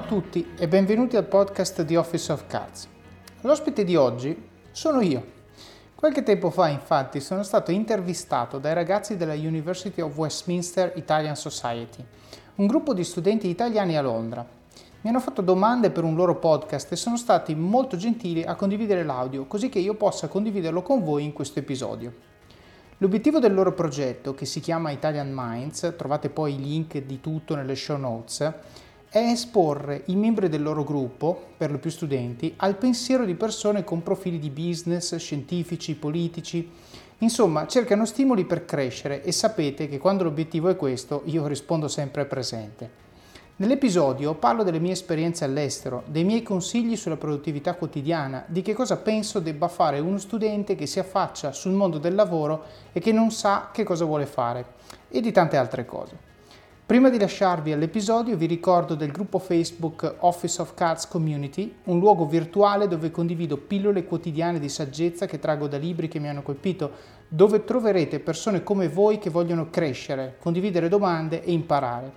a tutti e benvenuti al podcast di Office of Cards. L'ospite di oggi sono io. Qualche tempo fa, infatti, sono stato intervistato dai ragazzi della University of Westminster Italian Society, un gruppo di studenti italiani a Londra. Mi hanno fatto domande per un loro podcast e sono stati molto gentili a condividere l'audio così che io possa condividerlo con voi in questo episodio. L'obiettivo del loro progetto, che si chiama Italian Minds, trovate poi i link di tutto nelle show notes, è esporre i membri del loro gruppo, per lo più studenti, al pensiero di persone con profili di business, scientifici, politici. Insomma, cercano stimoli per crescere e sapete che quando l'obiettivo è questo io rispondo sempre presente. Nell'episodio parlo delle mie esperienze all'estero, dei miei consigli sulla produttività quotidiana, di che cosa penso debba fare uno studente che si affaccia sul mondo del lavoro e che non sa che cosa vuole fare e di tante altre cose. Prima di lasciarvi all'episodio vi ricordo del gruppo Facebook Office of Cards Community, un luogo virtuale dove condivido pillole quotidiane di saggezza che traggo da libri che mi hanno colpito, dove troverete persone come voi che vogliono crescere, condividere domande e imparare.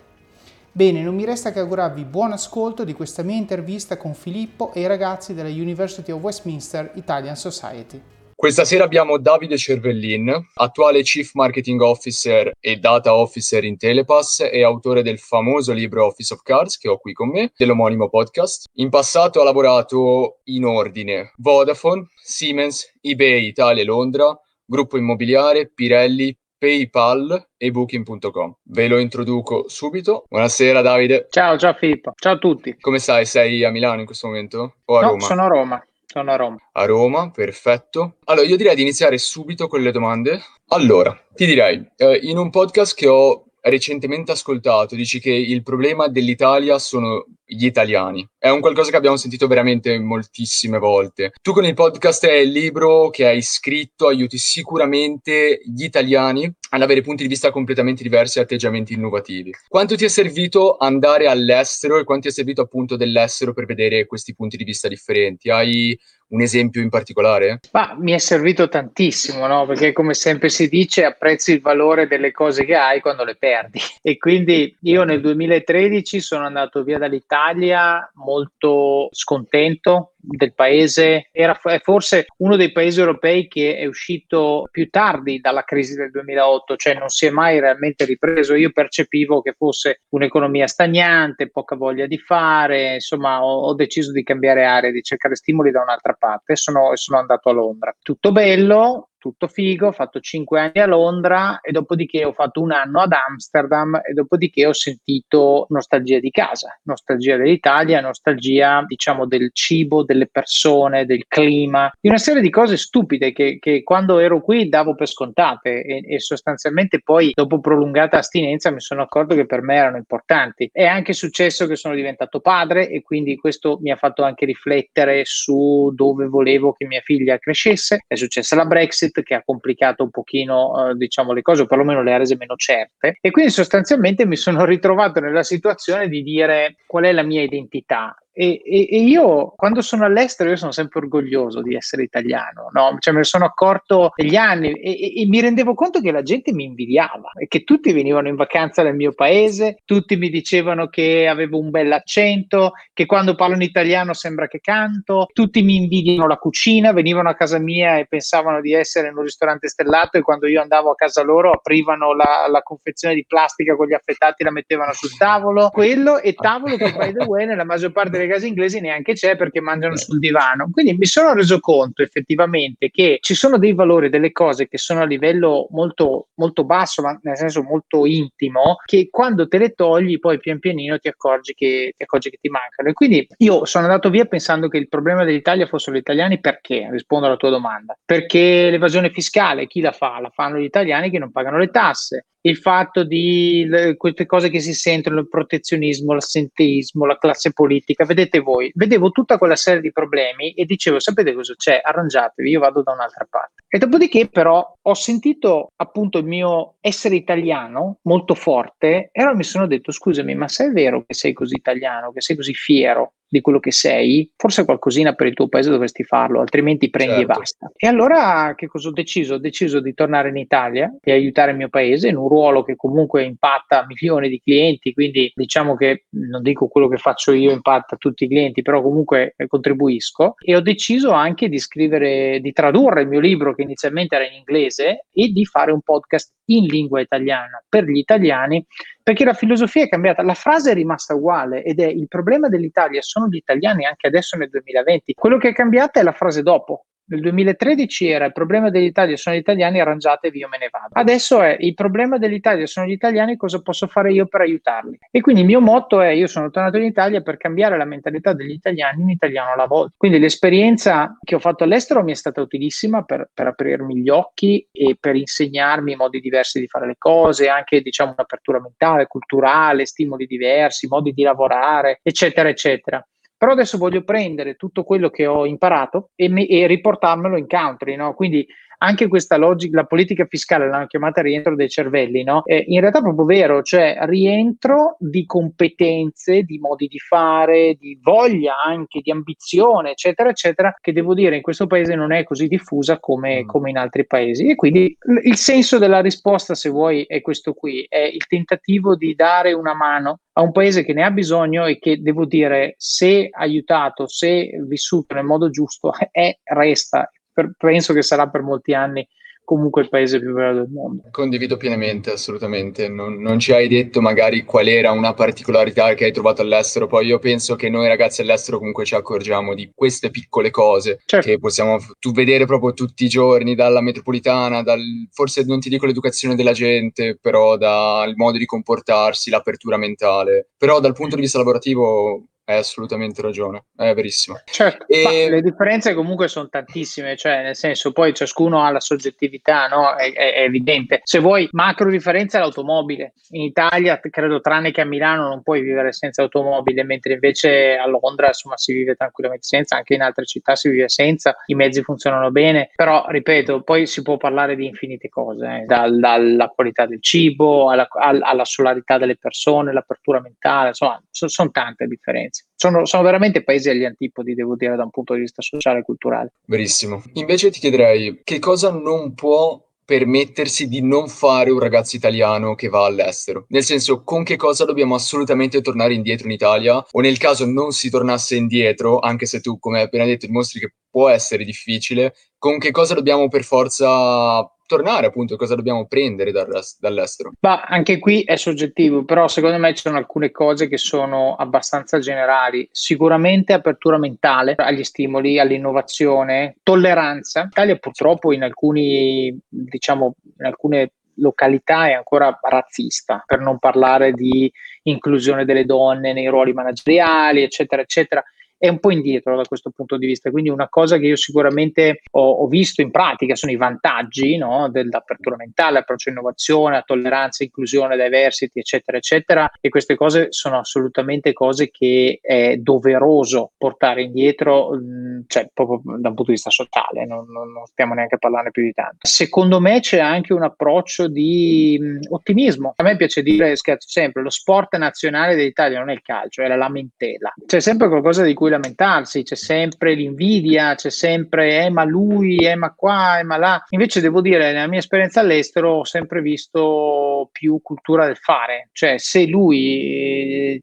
Bene, non mi resta che augurarvi buon ascolto di questa mia intervista con Filippo e i ragazzi della University of Westminster Italian Society. Questa sera abbiamo Davide Cervellin, attuale Chief Marketing Officer e Data Officer in Telepass e autore del famoso libro Office of Cards che ho qui con me, dell'omonimo podcast. In passato ha lavorato in ordine Vodafone, Siemens, eBay Italia e Londra, Gruppo Immobiliare, Pirelli, PayPal e Booking.com. Ve lo introduco subito. Buonasera Davide. Ciao, ciao Filippo. Ciao a tutti. Come stai? Sei a Milano in questo momento? O a no, Roma? sono a Roma. Sono a Roma. A Roma, perfetto. Allora, io direi di iniziare subito con le domande. Allora, ti direi, eh, in un podcast che ho recentemente ascoltato, dici che il problema dell'Italia sono gli italiani. È un qualcosa che abbiamo sentito veramente moltissime volte. Tu con il podcast e il libro che hai scritto aiuti sicuramente gli italiani ad avere punti di vista completamente diversi e atteggiamenti innovativi. Quanto ti è servito andare all'estero e quanto ti è servito appunto dell'estero per vedere questi punti di vista differenti? Hai un esempio in particolare? Ma mi è servito tantissimo, no? Perché come sempre si dice, apprezzi il valore delle cose che hai quando le perdi. E quindi io nel 2013 sono andato via dall'Italia molto scontento del paese, era forse uno dei paesi europei che è uscito più tardi dalla crisi del 2008, cioè non si è mai realmente ripreso. Io percepivo che fosse un'economia stagnante, poca voglia di fare, insomma ho, ho deciso di cambiare area, di cercare stimoli da un'altra parte e sono, sono andato a Londra. Tutto bello, tutto figo, ho fatto cinque anni a Londra e dopodiché ho fatto un anno ad Amsterdam e dopodiché ho sentito nostalgia di casa, nostalgia dell'Italia, nostalgia diciamo del cibo, delle persone, del clima, di una serie di cose stupide che, che quando ero qui davo per scontate e, e, sostanzialmente poi dopo prolungata astinenza mi sono accorto che per me erano importanti. È anche successo che sono diventato padre e quindi questo mi ha fatto anche riflettere su dove volevo che mia figlia crescesse. È successa la Brexit che ha complicato un pochino eh, diciamo le cose o perlomeno le ha rese meno certe. E quindi sostanzialmente mi sono ritrovato nella situazione di dire qual è la mia identità e, e, e, io quando sono all'estero io sono sempre orgoglioso di essere italiano, no? cioè, me ne sono accorto negli anni e, e, mi rendevo conto che la gente mi invidiava e che tutti venivano in vacanza nel mio paese, tutti mi dicevano che avevo un bel accento, che quando parlo in italiano sembra che canto, tutti mi invidiano la cucina, venivano a casa mia e pensavano di essere in un ristorante stellato e quando io andavo a casa loro aprivano la, la confezione di plastica con gli affettati e la mettevano sul tavolo, quello e tavolo che by the way nella maggior parte case inglesi neanche c'è perché mangiano sul divano. Quindi mi sono reso conto effettivamente che ci sono dei valori, delle cose che sono a livello molto, molto basso, ma nel senso molto intimo, che quando te le togli poi pian pianino ti accorgi che ti, accorgi che ti mancano. E quindi io sono andato via pensando che il problema dell'Italia fossero gli italiani perché? Rispondo alla tua domanda. Perché l'evasione fiscale, chi la fa? La fanno gli italiani che non pagano le tasse il fatto di le, queste cose che si sentono, il protezionismo, l'assenteismo, la classe politica, vedete voi, vedevo tutta quella serie di problemi e dicevo, sapete cosa c'è? Arrangiatevi, io vado da un'altra parte. E dopodiché però ho sentito appunto il mio essere italiano molto forte e allora mi sono detto, scusami, ma se è vero che sei così italiano, che sei così fiero di quello che sei, forse qualcosina per il tuo paese dovresti farlo, altrimenti prendi certo. e basta. E allora che cosa ho deciso? Ho deciso di tornare in Italia e aiutare il mio paese in un ruolo che comunque impatta milioni di clienti, quindi diciamo che non dico quello che faccio io impatta tutti i clienti, però comunque contribuisco e ho deciso anche di scrivere, di tradurre il mio libro che inizialmente era in inglese e di fare un podcast in lingua italiana per gli italiani perché la filosofia è cambiata, la frase è rimasta uguale ed è il problema dell'Italia sono gli italiani anche adesso nel 2020. Quello che è cambiato è la frase dopo, nel 2013 era il problema dell'Italia sono gli italiani, arrangiatevi, io me ne vado. Adesso è il problema dell'Italia sono gli italiani, cosa posso fare io per aiutarli? E quindi il mio motto è io sono tornato in Italia per cambiare la mentalità degli italiani un italiano alla volta. Quindi l'esperienza che ho fatto all'estero mi è stata utilissima per, per aprirmi gli occhi e per insegnarmi modi diversi di fare le cose, anche diciamo un'apertura mentale, culturale, stimoli diversi, modi di lavorare, eccetera, eccetera. Però adesso voglio prendere tutto quello che ho imparato e, me, e riportarmelo in country, no? Quindi anche questa logica, la politica fiscale l'hanno chiamata rientro dei cervelli, no? Eh, in realtà è proprio vero, cioè rientro di competenze, di modi di fare, di voglia anche, di ambizione, eccetera, eccetera, che devo dire in questo paese non è così diffusa come, mm. come in altri paesi. E quindi il senso della risposta, se vuoi, è questo qui, è il tentativo di dare una mano a un paese che ne ha bisogno e che, devo dire, se aiutato, se vissuto nel modo giusto, è, resta per, penso che sarà per molti anni comunque il paese più bello del mondo. Condivido pienamente, assolutamente. Non, non, ci hai detto magari qual era una particolarità che hai trovato all'estero, poi io penso che noi ragazzi all'estero comunque ci accorgiamo di queste piccole cose certo. che possiamo tu vedere proprio tutti i giorni dalla metropolitana, dal, forse non ti dico l'educazione della gente, però dal modo di comportarsi, l'apertura mentale. Però dal punto di vista lavorativo hai assolutamente ragione, è verissimo. Certo, e... le differenze comunque sono tantissime, cioè nel senso poi ciascuno ha la soggettività, no? È, è, è evidente. Se vuoi macro differenza è l'automobile. In Italia, credo tranne che a Milano non puoi vivere senza automobile, mentre invece a Londra insomma si vive tranquillamente senza, anche in altre città si vive senza, i mezzi funzionano bene, però ripeto, poi si può parlare di infinite cose, eh? Dal, dalla qualità del cibo alla, alla solarità delle persone, l'apertura mentale, insomma, sono, sono tante differenze differenze. Sono, sono, veramente paesi agli antipodi, devo dire, da un punto di vista sociale e culturale. Verissimo. Invece ti chiederei che cosa non può permettersi di non fare un ragazzo italiano che va all'estero? Nel senso, con che cosa dobbiamo assolutamente tornare indietro in Italia? O nel caso non si tornasse indietro, anche se tu, come hai appena detto, dimostri che può essere difficile, con che cosa dobbiamo per forza tornare appunto cosa dobbiamo prendere dall'estero? Ma anche qui è soggettivo, però secondo me ci sono alcune cose che sono abbastanza generali. Sicuramente apertura mentale agli stimoli, all'innovazione, tolleranza. L'Italia purtroppo in alcuni, diciamo, in alcune località è ancora razzista, per non parlare di inclusione delle donne nei ruoli manageriali, eccetera, eccetera è un po' indietro da questo punto di vista. Quindi una cosa che io sicuramente ho, ho visto in pratica sono i vantaggi no, dell'apertura mentale, approccio innovazione, a tolleranza, inclusione, diversity, eccetera, eccetera. E queste cose sono assolutamente cose che è doveroso portare indietro, mh, cioè proprio da un punto di vista sociale, non, non, non, stiamo neanche a parlarne più di tanto. Secondo me c'è anche un approccio di mh, ottimismo. A me piace dire, scherzo sempre, lo sport nazionale dell'Italia non è il calcio, è la lamentela. C'è sempre qualcosa di cui lamentarsi, c'è sempre l'invidia, c'è sempre eh ma lui, eh ma qua, eh ma là. Invece devo dire, nella mia esperienza all'estero ho sempre visto più cultura del fare, cioè se lui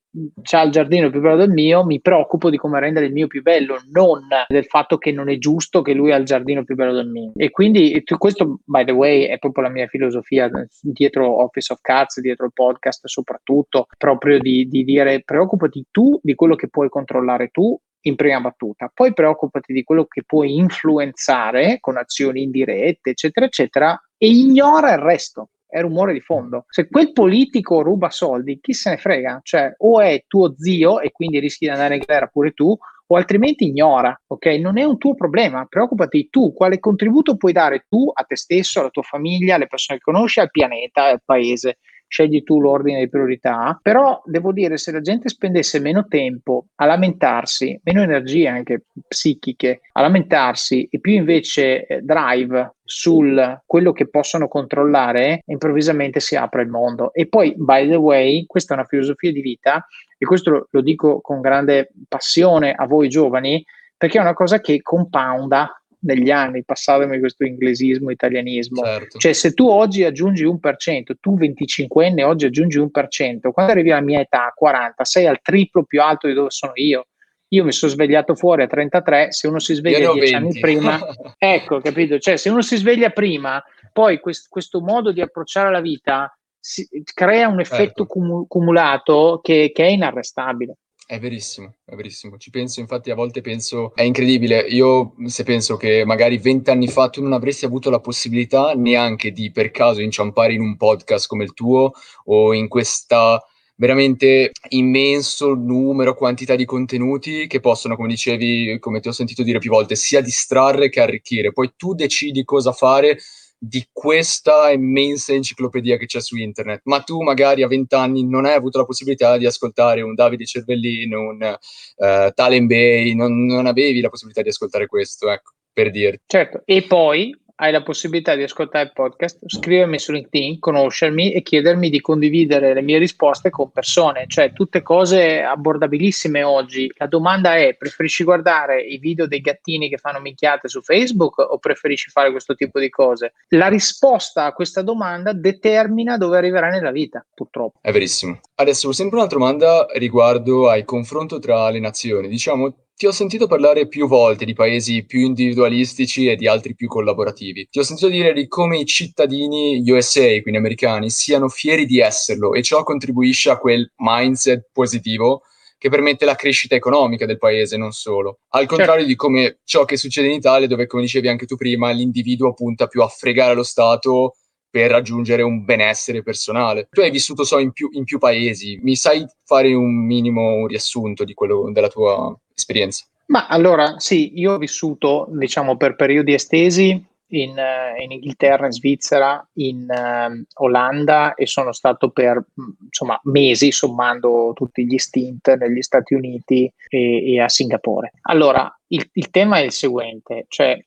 ha il giardino più bello del mio, mi preoccupo di come rendere il mio più bello, non del fatto che non è giusto che lui ha il giardino più bello del mio. E quindi questo, by the way, è proprio la mia filosofia dietro Office of Cards, dietro il podcast soprattutto, proprio di, di dire preoccupati tu di quello che puoi controllare tu in prima battuta, poi preoccupati di quello che puoi influenzare con azioni indirette, eccetera, eccetera, e ignora il resto. È rumore di fondo. Se quel politico ruba soldi, chi se ne frega? Cioè, o è tuo zio e quindi rischi di andare in guerra pure tu, o altrimenti ignora, ok? Non è un tuo problema, preoccupati tu, quale contributo puoi dare tu a te stesso, alla tua famiglia, alle persone che conosci, al pianeta, al paese scegli tu l'ordine di priorità, però devo dire se la gente spendesse meno tempo a lamentarsi, meno energie anche psichiche, a lamentarsi e più invece eh, drive sul quello che possono controllare, improvvisamente si apre il mondo. E poi, by the way, questa è una filosofia di vita e questo lo, dico con grande passione a voi giovani, perché è una cosa che compounda negli anni, passatemi questo inglesismo, italianismo. Certo. Cioè, se tu oggi aggiungi un per cento, tu 25enne oggi aggiungi un per cento, quando arrivi alla mia età, 40, sei al triplo più alto di dove sono io. Io mi sono svegliato fuori a 33, se uno si sveglia 10 anni prima, ecco, capito? Cioè, se uno si sveglia prima, poi quest- questo modo di approcciare la vita si- crea un effetto certo. cum- cumulato che, che è inarrestabile. È verissimo, è verissimo. Ci penso, infatti, a volte penso, è incredibile. Io se penso che magari vent'anni fa tu non avresti avuto la possibilità neanche di per caso inciampare in un podcast come il tuo o in questa veramente immenso numero, quantità di contenuti che possono, come dicevi, come ti ho sentito dire più volte, sia distrarre che arricchire. Poi tu decidi cosa fare di questa immensa enciclopedia che c'è su internet, ma tu magari a vent'anni non hai avuto la possibilità di ascoltare un Davide Cervellino, un uh, Talen Bay, non, non, avevi la possibilità di ascoltare questo, ecco, per dirti. Certo, e poi hai la possibilità di ascoltare il podcast, scrivermi su LinkedIn, conoscermi e chiedermi di condividere le mie risposte con persone, cioè tutte cose abbordabilissime oggi. La domanda è: preferisci guardare i video dei gattini che fanno minchiate su Facebook o preferisci fare questo tipo di cose? La risposta a questa domanda determina dove arriverai nella vita, purtroppo. È verissimo. Adesso sempre un'altra domanda riguardo al confronto tra le nazioni. Diciamo, ti ho sentito parlare più volte di paesi più individualistici e di altri più collaborativi. Ti ho sentito dire di come i cittadini USA, quindi americani, siano fieri di esserlo e ciò contribuisce a quel mindset positivo che permette la crescita economica del paese, non solo. Al certo. contrario certo. di come ciò che succede in Italia, dove, come dicevi anche tu prima, l'individuo punta più a fregare lo Stato per raggiungere un benessere personale. Tu hai vissuto, so, in più, in più paesi, mi sai fare un minimo un riassunto di quello, della tua esperienza? Ma allora, sì, io ho vissuto, diciamo, per periodi estesi in, uh, in Inghilterra, in Svizzera, in uh, Olanda e sono stato per insomma mesi sommando tutti gli stint negli Stati Uniti e, e a Singapore. Allora, il, il, tema è il seguente, cioè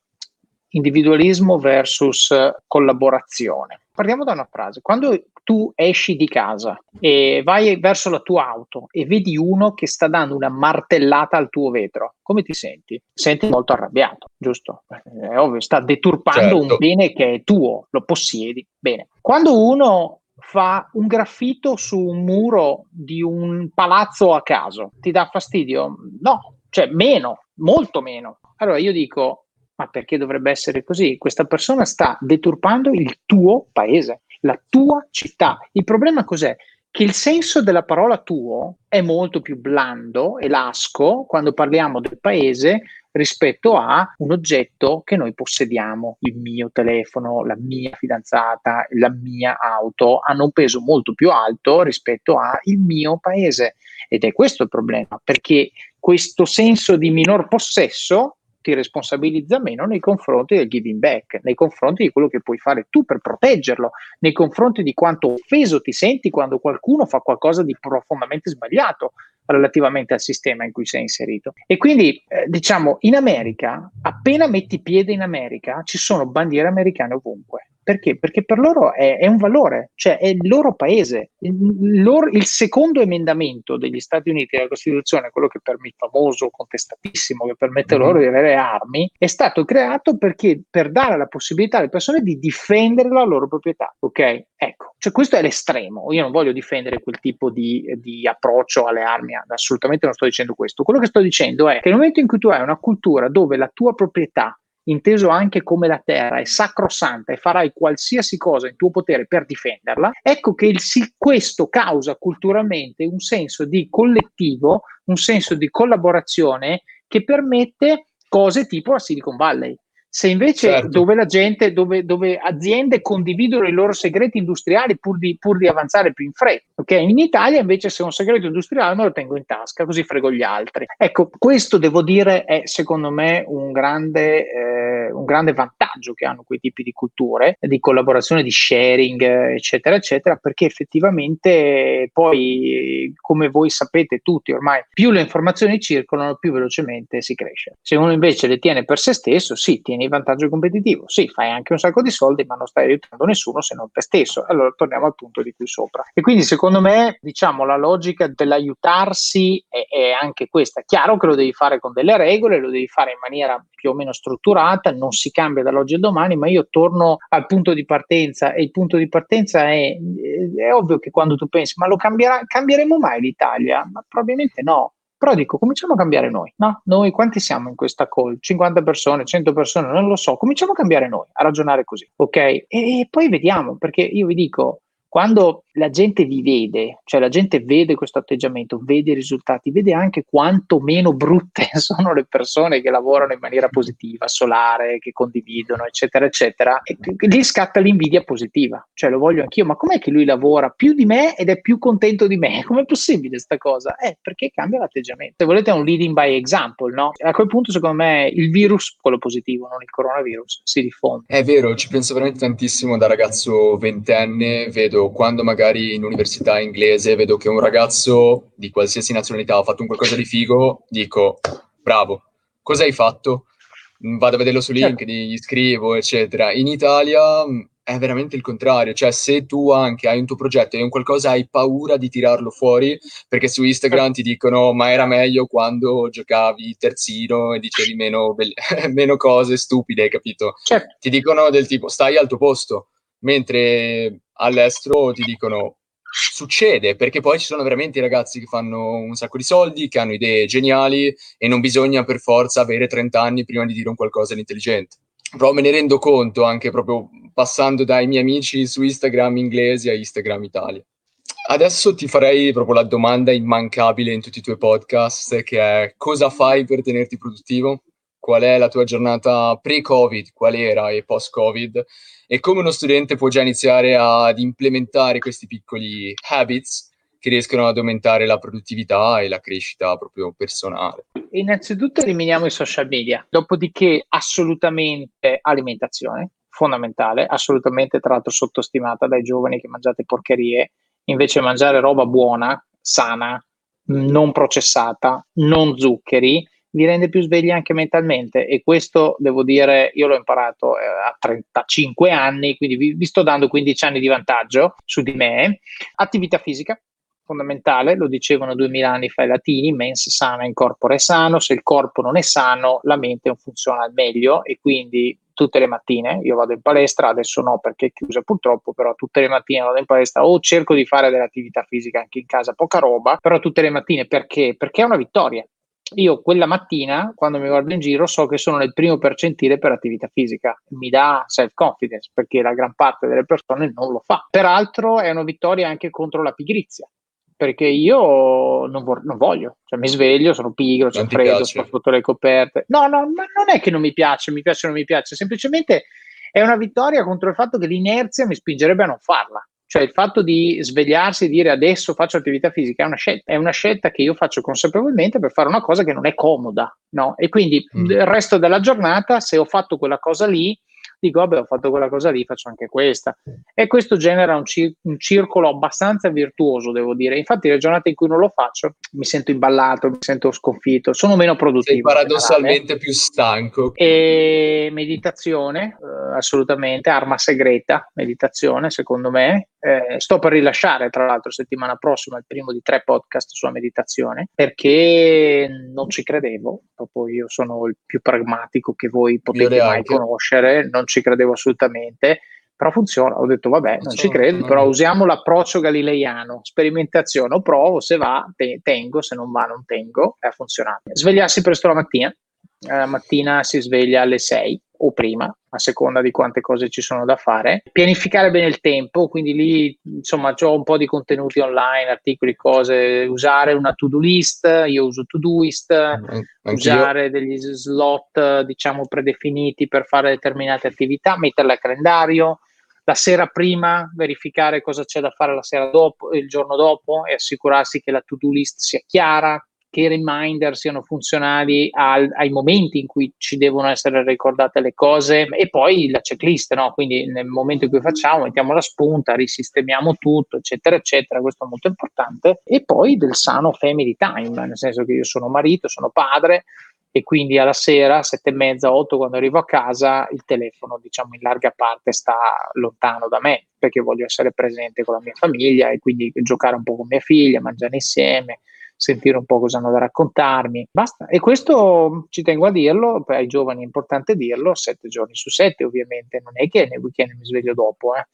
individualismo versus collaborazione. Partiamo da una frase. Quando tu esci di casa e vai verso la tua auto e vedi uno che sta dando una martellata al tuo vetro, come ti senti? Senti molto arrabbiato, giusto? È ovvio, sta deturpando certo. un bene che è tuo, lo possiedi. Bene. Quando uno fa un graffito su un muro di un palazzo a caso, ti dà fastidio? No, cioè meno, molto meno. Allora io dico, ma perché dovrebbe essere così? Questa persona sta deturpando il tuo paese, la tua città. Il problema cos'è? Che il senso della parola tuo è molto più blando e lasco quando parliamo del paese rispetto a un oggetto che noi possediamo, il mio telefono, la mia fidanzata, la mia auto, hanno un peso molto più alto rispetto al mio paese. Ed è questo il problema, perché questo senso di minor possesso ti responsabilizza meno nei confronti del giving back, nei confronti di quello che puoi fare tu per proteggerlo, nei confronti di quanto offeso ti senti quando qualcuno fa qualcosa di profondamente sbagliato relativamente al sistema in cui sei inserito. E quindi, eh, diciamo, in America, appena metti piede in America, ci sono bandiere americane ovunque. Perché? Perché per loro è, è un valore, cioè è il loro paese. Il, loro, il, secondo emendamento degli Stati Uniti della Costituzione, quello che per me è famoso, contestatissimo, che permette loro di avere armi, è stato creato perché per dare la possibilità alle persone di difendere la loro proprietà. Ok? Ecco, cioè questo è l'estremo. Io non voglio difendere quel tipo di, di approccio alle armi, assolutamente non sto dicendo questo. Quello che sto dicendo è che nel momento in cui tu hai una cultura dove la tua proprietà inteso anche come la terra, è sacrosanta e farai qualsiasi cosa in tuo potere per difenderla, ecco che il, questo causa culturalmente un senso di collettivo, un senso di collaborazione che permette cose tipo la Silicon Valley. Se invece certo. dove la gente, dove, dove, aziende condividono i loro segreti industriali pur di, pur di avanzare più in fretta. Okay? In Italia invece se ho un segreto industriale me lo tengo in tasca, così frego gli altri. Ecco, questo devo dire è secondo me un grande, eh, un grande vantaggio che hanno quei tipi di culture, di collaborazione, di sharing, eccetera, eccetera, perché effettivamente poi, come voi sapete tutti ormai, più le informazioni circolano, più velocemente si cresce. Se uno invece le tiene per se stesso, sì, tiene ottieni vantaggio competitivo. Sì, fai anche un sacco di soldi, ma non stai aiutando nessuno se non te stesso. Allora torniamo al punto di qui sopra. E quindi secondo me, diciamo, la logica dell'aiutarsi è, è anche questa. Chiaro che lo devi fare con delle regole, lo devi fare in maniera più o meno strutturata, non si cambia dall'oggi al domani, ma io torno al punto di partenza e il punto di partenza è, è ovvio che quando tu pensi, ma lo cambierà, cambieremo mai l'Italia? Ma probabilmente no però dico, cominciamo a cambiare noi, no? Noi quanti siamo in questa call? 50 persone, 100 persone, non lo so. Cominciamo a cambiare noi, a ragionare così, ok? E, e poi vediamo, perché io vi dico, quando la gente vi vede, cioè la gente vede questo atteggiamento, vede i risultati, vede anche quanto meno brutte sono le persone che lavorano in maniera positiva, solare, che condividono, eccetera, eccetera, e lì scatta l'invidia positiva, cioè lo voglio anch'io, ma com'è che lui lavora più di me ed è più contento di me? Com'è possibile questa cosa? Eh, perché cambia l'atteggiamento. Se volete un leading by example, no? A quel punto secondo me il virus, quello positivo, non il coronavirus, si diffonde. È vero, ci penso veramente tantissimo da ragazzo ventenne, vedo quando magari in università inglese vedo che un ragazzo di qualsiasi nazionalità ha fatto un qualcosa di figo, dico bravo, cosa hai fatto? Vado a vederlo su certo. LinkedIn, gli scrivo, eccetera. In Italia mm, è veramente il contrario, cioè se tu anche hai un tuo progetto e un qualcosa hai paura di tirarlo fuori, perché su Instagram ti dicono ma era meglio quando giocavi terzino e dicevi meno, be- meno cose stupide, capito? Certo. Ti dicono del tipo stai al tuo posto, mentre all'estero ti dicono succede perché poi ci sono veramente i ragazzi che fanno un sacco di soldi, che hanno idee geniali e non bisogna per forza avere 30 anni prima di dire un qualcosa di intelligente. Però me ne rendo conto anche proprio passando dai miei amici su Instagram inglesi a Instagram Italia. Adesso ti farei proprio la domanda immancabile in tutti i tuoi podcast, che è cosa fai per tenerti produttivo? Qual è la tua giornata pre-Covid, qual era e post-Covid e come uno studente può già iniziare ad implementare questi piccoli habits che riescono ad aumentare la produttività e la crescita proprio personale. Innanzitutto eliminiamo i social media, dopodiché assolutamente alimentazione, fondamentale, assolutamente tra l'altro sottostimata dai giovani che mangiate porcherie, invece mangiare roba buona, sana, non processata, non zuccheri, vi rende più svegli anche mentalmente e questo devo dire io l'ho imparato eh, a 35 anni quindi vi, vi, sto dando 15 anni di vantaggio su di me. Attività fisica fondamentale lo dicevano 2000 anni fa i latini mens sana in corpore sano se il corpo non è sano la mente non funziona al meglio e quindi tutte le mattine io vado in palestra adesso no perché è chiusa purtroppo però tutte le mattine vado in palestra o cerco di fare dell'attività fisica anche in casa poca roba però tutte le mattine perché? Perché è una vittoria io quella mattina, quando mi guardo in giro, so che sono nel primo percentile per attività fisica. Mi dà self-confidence perché la gran parte delle persone non lo fa. Peraltro è una vittoria anche contro la pigrizia, perché io non, vo- non voglio, cioè mi sveglio, sono pigro, c'è freddo, sto sotto le coperte. No, no, ma non è che non mi piace, mi piace o non mi piace, semplicemente è una vittoria contro il fatto che l'inerzia mi spingerebbe a non farla. Cioè il fatto di svegliarsi e dire adesso faccio attività fisica è una scelta, è una scelta che io faccio consapevolmente per fare una cosa che non è comoda, no? E quindi mm. il resto della giornata, se ho fatto quella cosa lì, dico vabbè ho fatto quella cosa lì, faccio anche questa. E questo genera un, cir- un, circolo abbastanza virtuoso, devo dire. Infatti le giornate in cui non lo faccio mi sento imballato, mi sento sconfitto, sono meno produttivo. Sei paradossalmente più stanco. E meditazione, eh, assolutamente, arma segreta, meditazione secondo me. Eh, sto per rilasciare, tra l'altro, settimana prossima il primo di tre podcast sulla meditazione perché non ci credevo. Proprio io sono il più pragmatico che voi potete mai conoscere, non ci credevo assolutamente. Però funziona, ho detto vabbè, non ci credo, però usiamo l'approccio galileiano, sperimentazione, o provo, se va, te- tengo, se non va non tengo, e ha funzionato. Svegliarsi presto la mattina, la mattina si sveglia alle 6 o prima, a seconda di quante cose ci sono da fare. Pianificare bene il tempo, quindi lì insomma ho un po' di contenuti online, articoli, cose, usare una to-do list, io uso to-doist, Anch'io. usare degli slot diciamo predefiniti per fare determinate attività, metterle al calendario. La sera prima verificare cosa c'è da fare la sera dopo, il giorno dopo e assicurarsi che la to-do list sia chiara, che i reminder siano funzionali al, ai momenti in cui ci devono essere ricordate le cose e poi la checklist, no? quindi nel momento in cui facciamo mettiamo la spunta, risistemiamo tutto, eccetera, eccetera, questo è molto importante. E poi del sano family time, nel senso che io sono marito, sono padre, e quindi alla sera, sette e mezza, otto, quando arrivo a casa, il telefono, diciamo, in larga parte sta lontano da me, perché voglio essere presente con la mia famiglia e quindi giocare un po' con mia figlia, mangiare insieme, sentire un po' cosa hanno da raccontarmi. Basta. E questo ci tengo a dirlo, ai giovani è importante dirlo, sette giorni su sette ovviamente, non è che nel weekend mi sveglio dopo, eh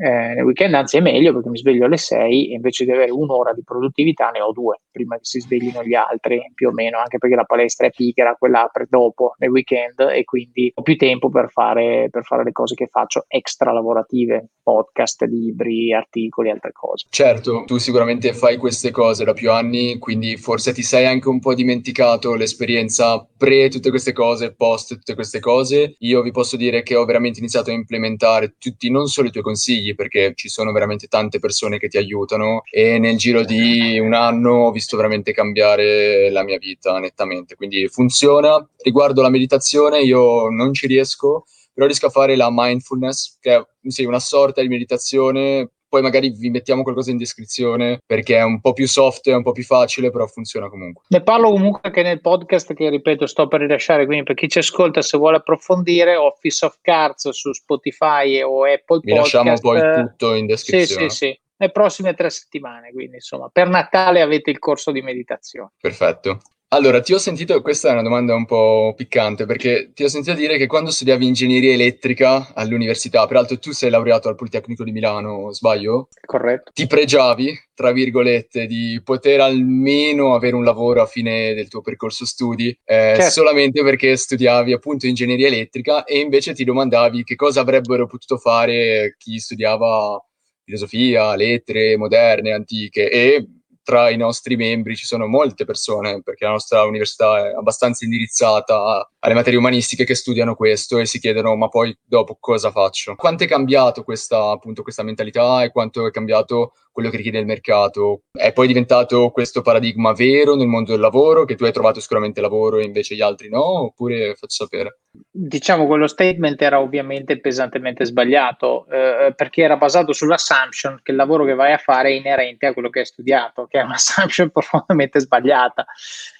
eh, nel weekend anzi è meglio perché mi sveglio alle 6 e invece di avere un'ora di produttività ne ho due prima che si sveglino gli altri più o meno anche perché la palestra è piccola quella apre dopo nel weekend e quindi ho più tempo per fare, per fare le cose che faccio extra lavorative podcast, libri, articoli, altre cose. Certo tu sicuramente fai queste cose da più anni quindi forse ti sei anche un po' dimenticato l'esperienza pre tutte queste cose post tutte queste cose. Io vi posso dire che ho veramente iniziato a implementare tutti non solo i tuoi consigli consigli perché ci sono veramente tante persone che ti aiutano e nel giro di un anno ho visto veramente cambiare la mia vita nettamente. Quindi funziona. Riguardo la meditazione io non ci riesco, però riesco a fare la mindfulness, che è sì, una sorta di meditazione poi magari vi mettiamo qualcosa in descrizione perché è un po' più soft, è un po' più facile, però funziona comunque. Ne parlo comunque anche nel podcast che ripeto sto per rilasciare, quindi per chi ci ascolta se vuole approfondire Office of Cards su Spotify o Apple Vi Podcast. lasciamo poi tutto in descrizione. Sì, sì, sì. Le prossime tre settimane, quindi insomma, per Natale avete il corso di meditazione. Perfetto. Allora, ti ho sentito, questa è una domanda un po' piccante, perché ti ho sentito dire che quando studiavi ingegneria elettrica all'università, peraltro tu sei laureato al Politecnico di Milano, sbaglio? Corretto. Ti pregiavi, tra virgolette, di poter almeno avere un lavoro a fine del tuo percorso studi, eh, certo. solamente perché studiavi appunto ingegneria elettrica e invece ti domandavi che cosa avrebbero potuto fare chi studiava filosofia, lettere moderne, antiche e tra i nostri membri ci sono molte persone, perché la nostra università è abbastanza indirizzata alle materie umanistiche che studiano questo e si chiedono ma poi dopo cosa faccio? Quanto è cambiato questa, appunto, questa mentalità e quanto è cambiato quello che richiede il mercato? È poi diventato questo paradigma vero nel mondo del lavoro, che tu hai trovato sicuramente lavoro e invece gli altri no? Oppure faccio sapere? Diciamo quello statement era ovviamente pesantemente sbagliato eh, perché era basato sull'assumption che il lavoro che vai a fare è inerente a quello che hai studiato, che è un'assumption profondamente sbagliata.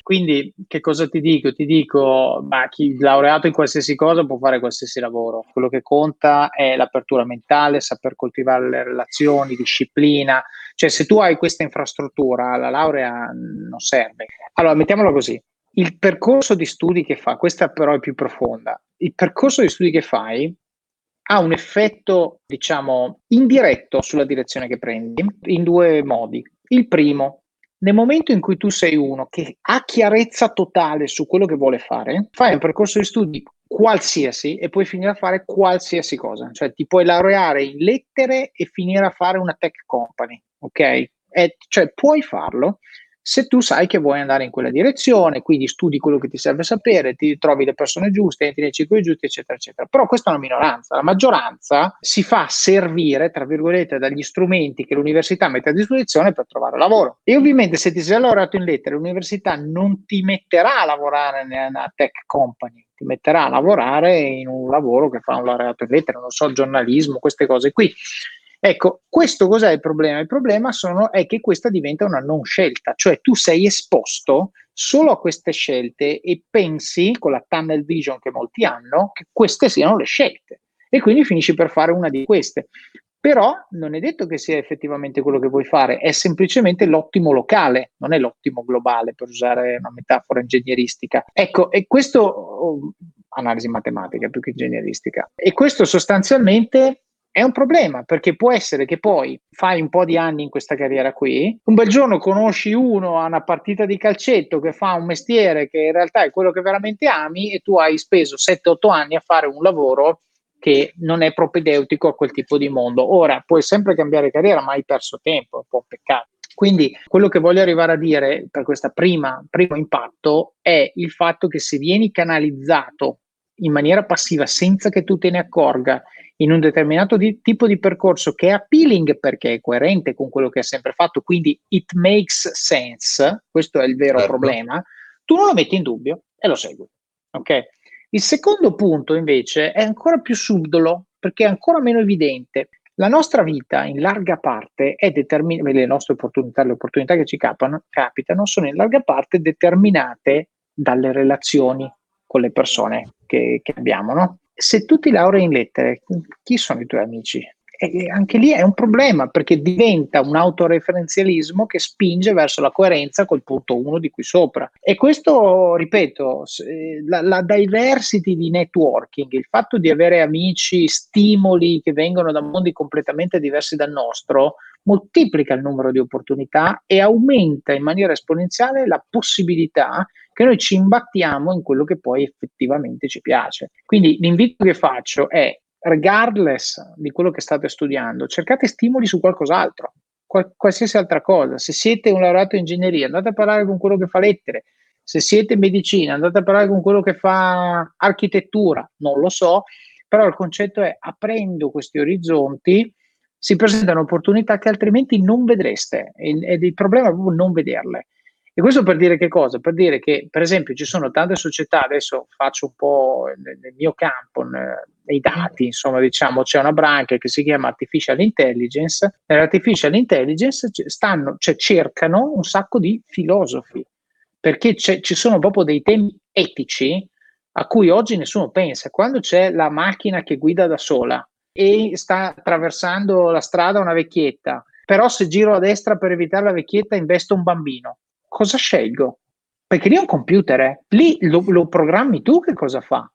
Quindi che cosa ti dico? Ti dico, ma chi laureato in qualsiasi cosa può fare qualsiasi lavoro. Quello che conta è l'apertura mentale, saper coltivare le relazioni, disciplina. Cioè se tu hai questa infrastruttura, la laurea non serve. Allora, mettiamolo così. Il percorso di studi che fa, questa però è più profonda, il percorso di studi che fai ha un effetto, diciamo, indiretto sulla direzione che prendi in due modi. Il primo, nel momento in cui tu sei uno che ha chiarezza totale su quello che vuole fare, fai un percorso di studi qualsiasi e puoi finire a fare qualsiasi cosa, cioè ti puoi laureare in lettere e finire a fare una tech company, ok? E, cioè puoi farlo se tu sai che vuoi andare in quella direzione, quindi studi quello che ti serve sapere, ti trovi le persone giuste, entri nei cicli giusti, eccetera, eccetera. Però questa è una minoranza. La maggioranza si fa servire, tra virgolette, dagli strumenti che l'università mette a disposizione per trovare lavoro. E ovviamente se ti sei laureato in lettere, l'università non ti metterà a lavorare nella tech company, ti metterà a lavorare in un lavoro che fa un laureato in lettere, non so, giornalismo, queste cose qui. Ecco, questo cos'è il problema? Il problema sono, è che questa diventa una non scelta, cioè tu sei esposto solo a queste scelte e pensi, con la tunnel vision che molti hanno, che queste siano le scelte e quindi finisci per fare una di queste. Però non è detto che sia effettivamente quello che vuoi fare, è semplicemente l'ottimo locale, non è l'ottimo globale, per usare una metafora ingegneristica. Ecco, e questo, oh, analisi matematica più che ingegneristica, e questo sostanzialmente è un problema perché può essere che poi fai un po' di anni in questa carriera qui, un bel giorno conosci uno a una partita di calcetto che fa un mestiere che in realtà è quello che veramente ami e tu hai speso 7-8 anni a fare un lavoro che non è propedeutico a quel tipo di mondo. Ora puoi sempre cambiare carriera, ma hai perso tempo, è un po' peccato. Quindi quello che voglio arrivare a dire per questo primo impatto è il fatto che se vieni canalizzato in maniera passiva senza che tu te ne accorga in un determinato di, tipo di percorso che è appealing perché è coerente con quello che ha sempre fatto, quindi it makes sense, questo è il vero certo. problema, tu non lo metti in dubbio e lo segui. Ok? Il secondo punto invece è ancora più subdolo perché è ancora meno evidente. La nostra vita in larga parte è determinata, le nostre opportunità, le opportunità che ci capano, capitano sono in larga parte determinate dalle relazioni con le persone che, che abbiamo, no? Se tu ti laurei in lettere, chi sono i tuoi amici? E anche lì è un problema perché diventa un autoreferenzialismo che spinge verso la coerenza col punto 1 di qui sopra. E questo, ripeto, la, la, diversity di networking, il fatto di avere amici, stimoli che vengono da mondi completamente diversi dal nostro, moltiplica il numero di opportunità e aumenta in maniera esponenziale la possibilità che noi ci imbattiamo in quello che poi effettivamente ci piace. Quindi l'invito che faccio è regardless di quello che state studiando, cercate stimoli su qualcos'altro, qual- qualsiasi altra cosa. Se siete un laureato in ingegneria, andate a parlare con quello che fa lettere. Se siete in medicina, andate a parlare con quello che fa architettura, non lo so, però il concetto è aprendo questi orizzonti si presentano opportunità che altrimenti non vedreste ed il problema è proprio non vederle. E questo per dire che cosa? Per dire che, per esempio, ci sono tante società, adesso faccio un po' nel, mio campo, nei dati, insomma, diciamo, c'è una branca che si chiama Artificial Intelligence. Nell'Artificial Intelligence stanno, cioè, cercano un sacco di filosofi, perché ci sono proprio dei temi etici a cui oggi nessuno pensa. Quando c'è la macchina che guida da sola e sta attraversando la strada una vecchietta, però se giro a destra per evitare la vecchietta investo un bambino cosa scelgo? Perché lì è un computer, eh. lì lo, lo programmi tu che cosa fa.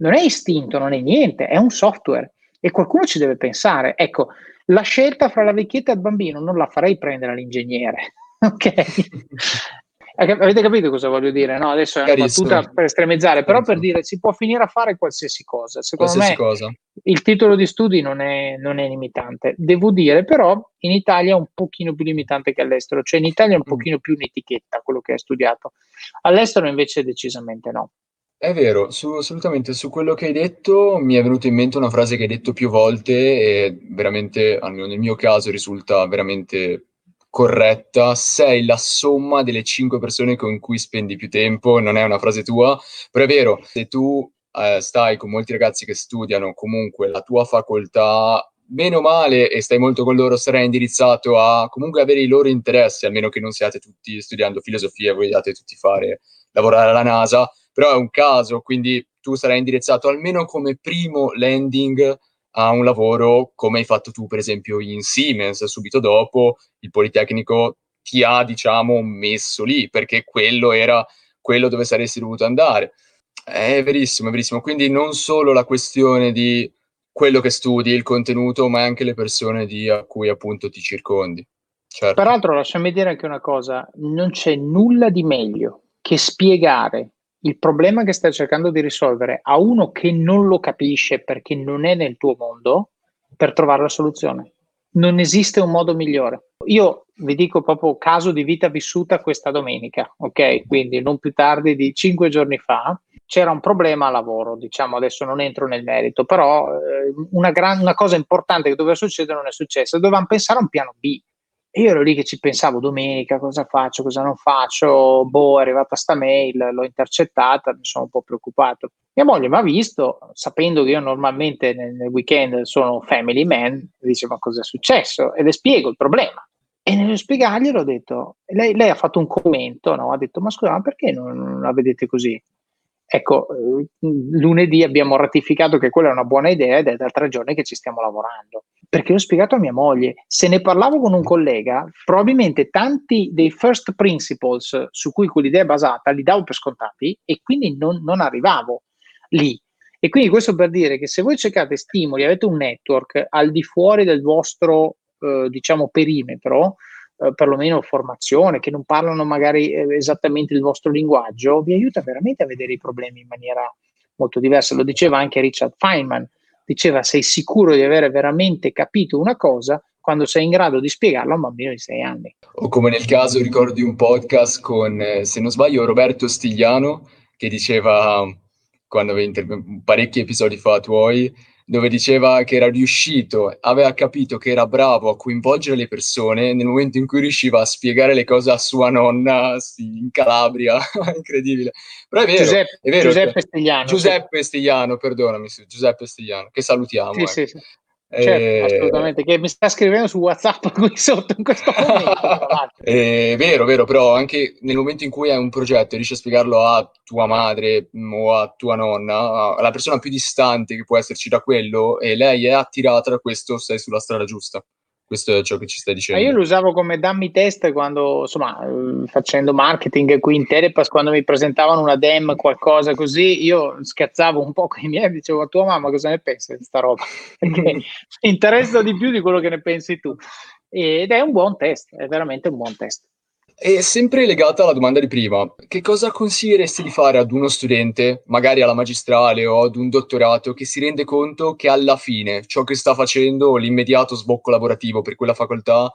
Non è istinto, non è niente, è un software e qualcuno ci deve pensare. Ecco, la scelta fra la vecchietta e il bambino non la farei prendere all'ingegnere, ok? Avete capito cosa voglio dire? No, adesso è una battuta per estremizzare, però per dire si può finire a fare qualsiasi cosa. Secondo qualsiasi me cosa. il titolo di studi non è, non è, limitante. Devo dire però in Italia è un pochino più limitante che all'estero, cioè in Italia è un mm. pochino più un'etichetta quello che hai studiato. All'estero invece decisamente no. È vero, su, assolutamente su quello che hai detto mi è venuta in mente una frase che hai detto più volte e veramente, almeno nel mio caso, risulta veramente corretta, sei la somma delle cinque persone con cui spendi più tempo, non è una frase tua, però è vero, se tu eh, stai con molti ragazzi che studiano comunque la tua facoltà, bene o male, e stai molto con loro, sarai indirizzato a comunque avere i loro interessi, almeno che non siate tutti studiando filosofia e vogliate tutti fare, lavorare alla NASA, però è un caso, quindi tu sarai indirizzato almeno come primo landing a un lavoro come hai fatto tu, per esempio, in Siemens, subito dopo il Politecnico ti ha, diciamo, messo lì, perché quello era quello dove saresti dovuto andare. È verissimo, è verissimo. Quindi non solo la questione di quello che studi, il contenuto, ma anche le persone di, a cui appunto ti circondi. Certo. Peraltro, lasciami dire anche una cosa, non c'è nulla di meglio che spiegare il problema che stai cercando di risolvere a uno che non lo capisce perché non è nel tuo mondo per trovare la soluzione. Non esiste un modo migliore. Io vi dico proprio caso di vita vissuta questa domenica, ok? Quindi non più tardi di cinque giorni fa c'era un problema a lavoro, diciamo adesso non entro nel merito, però eh, una, gran, una cosa importante che doveva succedere non è successa, dovevamo pensare a un piano B, io ero lì che ci pensavo domenica, cosa faccio, cosa non faccio, boh, è arrivata sta mail, l'ho intercettata, mi sono un po' preoccupato. Mia moglie mi ha visto, sapendo che io normalmente nel, nel weekend sono family man, dice ma cosa è successo? E le spiego il problema. E nello spiegarglielo ho detto, lei, lei, ha fatto un commento, no? ha detto ma scusa, ma perché non, non la vedete così? Ecco, eh, lunedì abbiamo ratificato che quella è una buona idea ed è da tre giorni che ci stiamo lavorando. Perché l'ho spiegato a mia moglie. Se ne parlavo con un collega, probabilmente tanti dei first principles su cui quell'idea è basata li davo per scontati e quindi non, non arrivavo lì. E quindi questo per dire che se voi cercate stimoli, avete un network al di fuori del vostro, eh, diciamo, perimetro, eh, perlomeno formazione, che non parlano magari eh, esattamente il vostro linguaggio, vi aiuta veramente a vedere i problemi in maniera molto diversa. Lo diceva anche Richard Feynman, diceva sei sicuro di avere veramente capito una cosa quando sei in grado di spiegarlo a un bambino di sei anni. O come nel caso ricordo di un podcast con, eh, se non sbaglio, Roberto Stigliano, che diceva, quando inter- parecchi episodi fa tuoi, dove diceva che era riuscito, aveva capito che era bravo a coinvolgere le persone nel momento in cui riusciva a spiegare le cose a sua nonna sì, in Calabria, incredibile. Però è vero, Giuseppe, è vero, Giuseppe Stigliano. Giuseppe Stigliano, perdonami, Giuseppe Stigliano, che salutiamo. Sì, eh. sì, sì. Certo, eh, assolutamente, che mi sta scrivendo su WhatsApp qui sotto in questo momento. è vero, vero, però anche nel momento in cui hai un progetto e riesci a spiegarlo a tua madre mm, o a tua nonna, alla persona più distante che può esserci da quello, e lei è attirata da questo, sei sulla strada giusta. Questo è ciò che ci stai dicendo. Ma io lo usavo come dammi test quando, insomma, eh, facendo marketing qui in Telepass, quando mi presentavano una dem, qualcosa così, io scherzavo un po' con i miei e dicevo a tua mamma cosa ne pensi di questa roba? Perché mi interessa di più di quello che ne pensi tu. Ed è un buon test, è veramente un buon test. E sempre legata alla domanda di prima, che cosa consiglieresti di fare ad uno studente, magari alla magistrale o ad un dottorato, che si rende conto che alla fine ciò che sta facendo, l'immediato sbocco lavorativo per quella facoltà,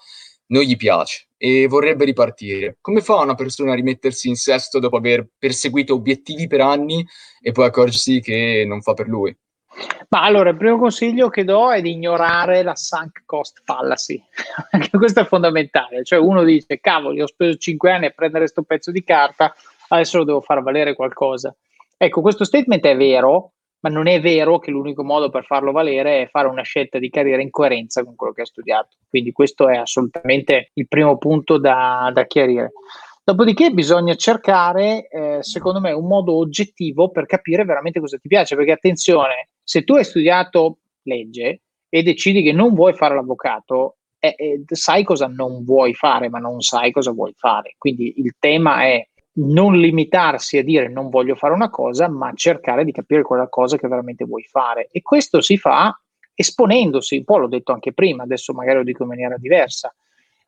non gli piace e vorrebbe ripartire? Come fa una persona a rimettersi in sesto dopo aver perseguito obiettivi per anni e poi accorgersi che non fa per lui? Ma allora, il primo consiglio che do è di ignorare la sunk cost fallacy. questo è fondamentale. Cioè, uno dice: Cavoli, ho speso 5 anni a prendere questo pezzo di carta, adesso lo devo far valere qualcosa. Ecco, questo statement è vero, ma non è vero che l'unico modo per farlo valere è fare una scelta di carriera in coerenza con quello che hai studiato. Quindi, questo è assolutamente il primo punto da, da chiarire. Dopodiché bisogna cercare, eh, secondo me, un modo oggettivo per capire veramente cosa ti piace, perché attenzione, se tu hai studiato legge e decidi che non vuoi fare l'avvocato, eh, eh, sai cosa non vuoi fare, ma non sai cosa vuoi fare. Quindi il tema è non limitarsi a dire non voglio fare una cosa, ma cercare di capire quella cosa che veramente vuoi fare. E questo si fa esponendosi, un po' l'ho detto anche prima, adesso magari lo dico in maniera diversa,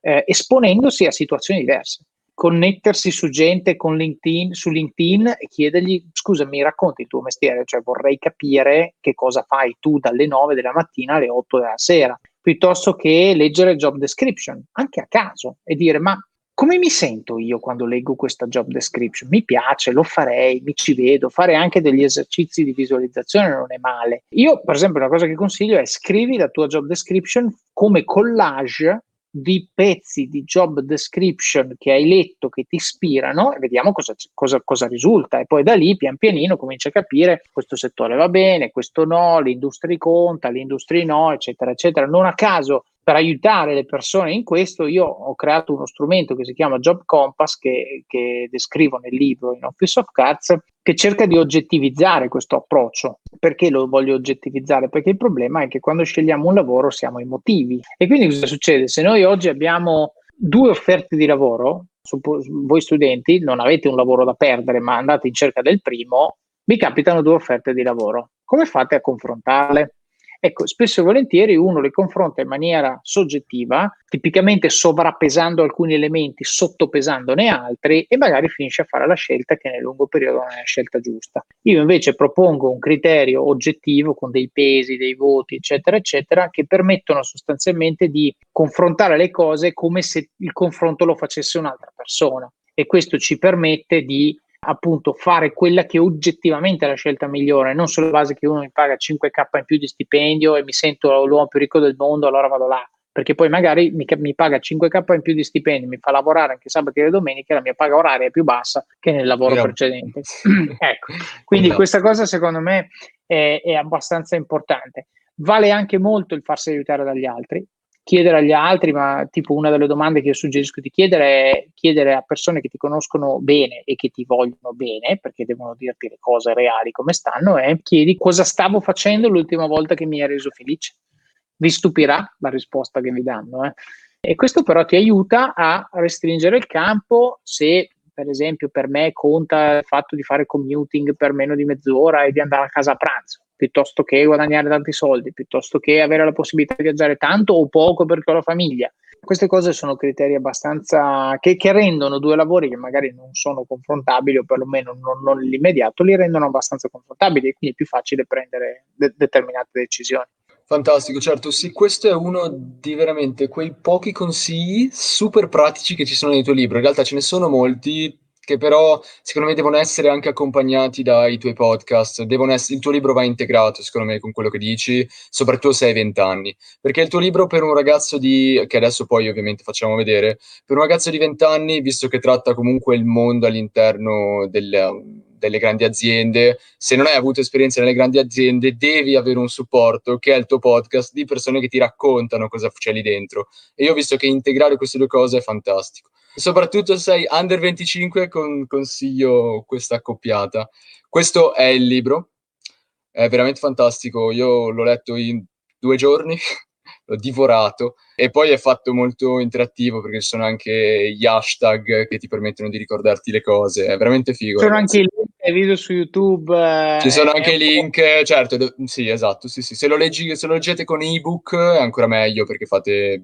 eh, esponendosi a situazioni diverse connettersi su gente con LinkedIn, su LinkedIn e chiedergli scusa mi racconti il tuo mestiere, cioè vorrei capire che cosa fai tu dalle 9 della mattina alle 8 della sera, piuttosto che leggere job description, anche a caso, e dire ma come mi sento io quando leggo questa job description? Mi piace, lo farei, mi ci vedo, fare anche degli esercizi di visualizzazione non è male. Io, per esempio, una cosa che consiglio è scrivi la tua job description come collage di pezzi di job description che hai letto che ti ispirano e vediamo cosa, cosa, cosa, risulta e poi da lì pian pianino cominci a capire questo settore va bene, questo no, l'industria conta, l'industria no, eccetera, eccetera. Non a caso per aiutare le persone in questo, io ho creato uno strumento che si chiama Job Compass, che, che, descrivo nel libro in Office of Cards, che cerca di oggettivizzare questo approccio. Perché lo voglio oggettivizzare? Perché il problema è che quando scegliamo un lavoro siamo emotivi. E quindi cosa succede? Se noi oggi abbiamo due offerte di lavoro, voi studenti non avete un lavoro da perdere, ma andate in cerca del primo, vi capitano due offerte di lavoro. Come fate a confrontarle? Ecco, spesso e volentieri uno le confronta in maniera soggettiva, tipicamente sovrappesando alcuni elementi, sottopesandone altri e magari finisce a fare la scelta che nel lungo periodo non è la scelta giusta. Io invece propongo un criterio oggettivo con dei pesi, dei voti, eccetera, eccetera, che permettono sostanzialmente di confrontare le cose come se il confronto lo facesse un'altra persona e questo ci permette di appunto fare quella che oggettivamente è la scelta migliore, non sulla base che uno mi paga 5k in più di stipendio e mi sento l'uomo più ricco del mondo, allora vado là. Perché poi magari mi, mi paga 5k in più di stipendio, mi fa lavorare anche sabato e domenica, la mia paga oraria è più bassa che nel lavoro yeah. precedente. ecco, quindi yeah. questa cosa secondo me è, è abbastanza importante. Vale anche molto il farsi aiutare dagli altri, chiedere agli altri, ma tipo una delle domande che io suggerisco di chiedere è chiedere a persone che ti conoscono bene e che ti vogliono bene, perché devono dirti le cose reali come stanno, e chiedi cosa stavo facendo l'ultima volta che mi hai reso felice. Vi stupirà la risposta che vi danno. Eh. E questo però ti aiuta a restringere il campo se per esempio per me conta il fatto di fare commuting per meno di mezz'ora e di andare a casa a pranzo. Piuttosto che guadagnare tanti soldi, piuttosto che avere la possibilità di viaggiare tanto o poco perché ho la famiglia. Queste cose sono criteri abbastanza che, che rendono due lavori che magari non sono confrontabili o perlomeno non, non l'immediato, li rendono abbastanza confrontabili e quindi è più facile prendere de- determinate decisioni. Fantastico, certo, sì, questo è uno di veramente quei pochi consigli super pratici che ci sono nel tuo libro. In realtà ce ne sono molti che però secondo me devono essere anche accompagnati dai tuoi podcast, essere, il tuo libro va integrato secondo me con quello che dici, soprattutto se hai vent'anni, perché il tuo libro per un ragazzo di, che adesso poi ovviamente facciamo vedere, per un ragazzo di vent'anni, visto che tratta comunque il mondo all'interno del delle grandi aziende, se non hai avuto esperienza nelle grandi aziende, devi avere un supporto che è il tuo podcast di persone che ti raccontano cosa c'è lì dentro. E io ho visto che integrare queste due cose è fantastico. Soprattutto se sei under 25, con, consiglio questa accoppiata. Questo è il libro, è veramente fantastico. Io l'ho letto in due giorni l'ho divorato e poi è fatto molto interattivo perché ci sono anche gli hashtag che ti permettono di ricordarti le cose, è veramente figo. Ci sono anche i link video su YouTube. Eh, ci sono anche i link, certo, sì, esatto, sì, sì. Se, lo leggi, se lo leggete con ebook è ancora meglio perché fate,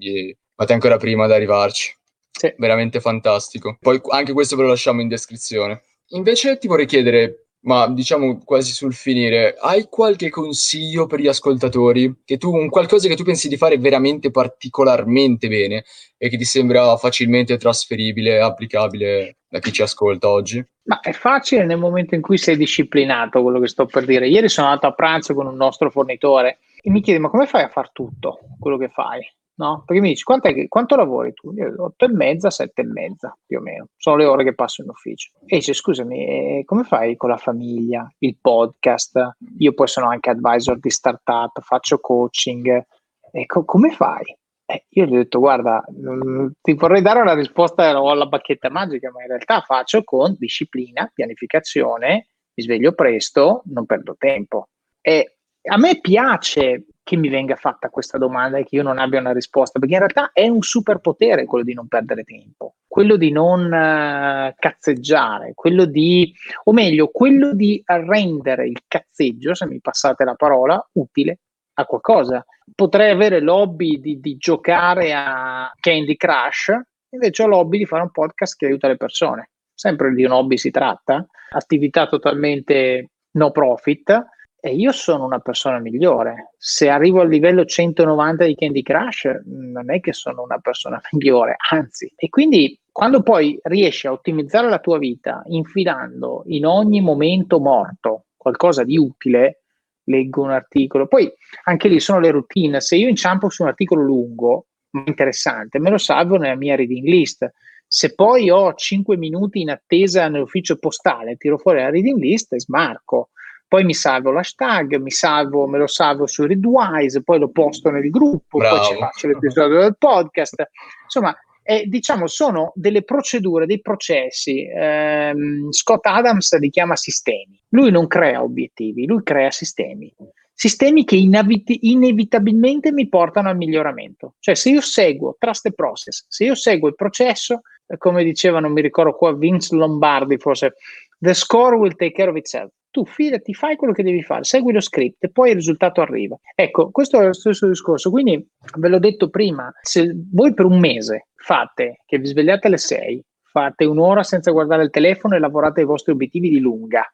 fate ancora prima ad arrivarci. Sì. Veramente fantastico. Poi anche questo ve lo lasciamo in descrizione. Invece ti vorrei chiedere, ma diciamo quasi sul finire, hai qualche consiglio per gli ascoltatori? Che tu, un qualcosa che tu pensi di fare veramente particolarmente bene e che ti sembra facilmente trasferibile, applicabile da chi ci ascolta oggi? Ma è facile nel momento in cui sei disciplinato, quello che sto per dire. Ieri sono andato a pranzo con un nostro fornitore e mi chiede: Ma come fai a fare tutto quello che fai? No? Perché mi dici che, quanto lavori tu? Io otto e mezza, sette e mezza più o meno, sono le ore che passo in ufficio. E dice scusami, eh, come fai con la famiglia, il podcast? Io poi sono anche advisor di startup, faccio coaching. E co- come fai? Eh, io gli ho detto guarda, ti vorrei dare una risposta ho la bacchetta magica, ma in realtà faccio con disciplina, pianificazione, mi sveglio presto, non perdo tempo. E a me piace che mi venga fatta questa domanda e che io non abbia una risposta, perché in realtà è un superpotere quello di non perdere tempo, quello di non uh, cazzeggiare, quello di, o meglio, quello di rendere il cazzeggio, se mi passate la parola, utile a qualcosa. Potrei avere l'hobby di, di giocare a Candy Crush, invece ho l'hobby di fare un podcast che aiuta le persone. Sempre di un hobby si tratta, attività totalmente no profit, e io sono una persona migliore. Se arrivo al livello 190 di Candy Crush, non è che sono una persona migliore, anzi. E quindi quando poi riesci a ottimizzare la tua vita infilando in ogni momento morto qualcosa di utile, leggo un articolo, poi anche lì sono le routine. Se io inciampo su un articolo lungo, ma interessante, me lo salvo nella mia reading list. Se poi ho 5 minuti in attesa nell'ufficio postale, tiro fuori la reading list e smarco poi mi salvo l'hashtag, mi salvo, me lo salvo su Readwise, poi lo posto nel gruppo, Bravo. poi ci faccio l'episodio del podcast. Insomma, eh, diciamo, sono delle procedure, dei processi. Eh, Scott Adams li chiama sistemi. Lui non crea obiettivi, lui crea sistemi. Sistemi che inavit- inevitabilmente mi portano al miglioramento. Cioè, se io seguo trust the process, se io seguo il processo, come diceva, non mi ricordo qua, Vince Lombardi, forse, the score will take care of itself tu fidati, fai quello che devi fare, segui lo script e poi il risultato arriva. Ecco, questo è lo stesso discorso. Quindi ve l'ho detto prima, se voi per un mese fate che vi svegliate alle 6, fate un'ora senza guardare il telefono e lavorate ai vostri obiettivi di lunga,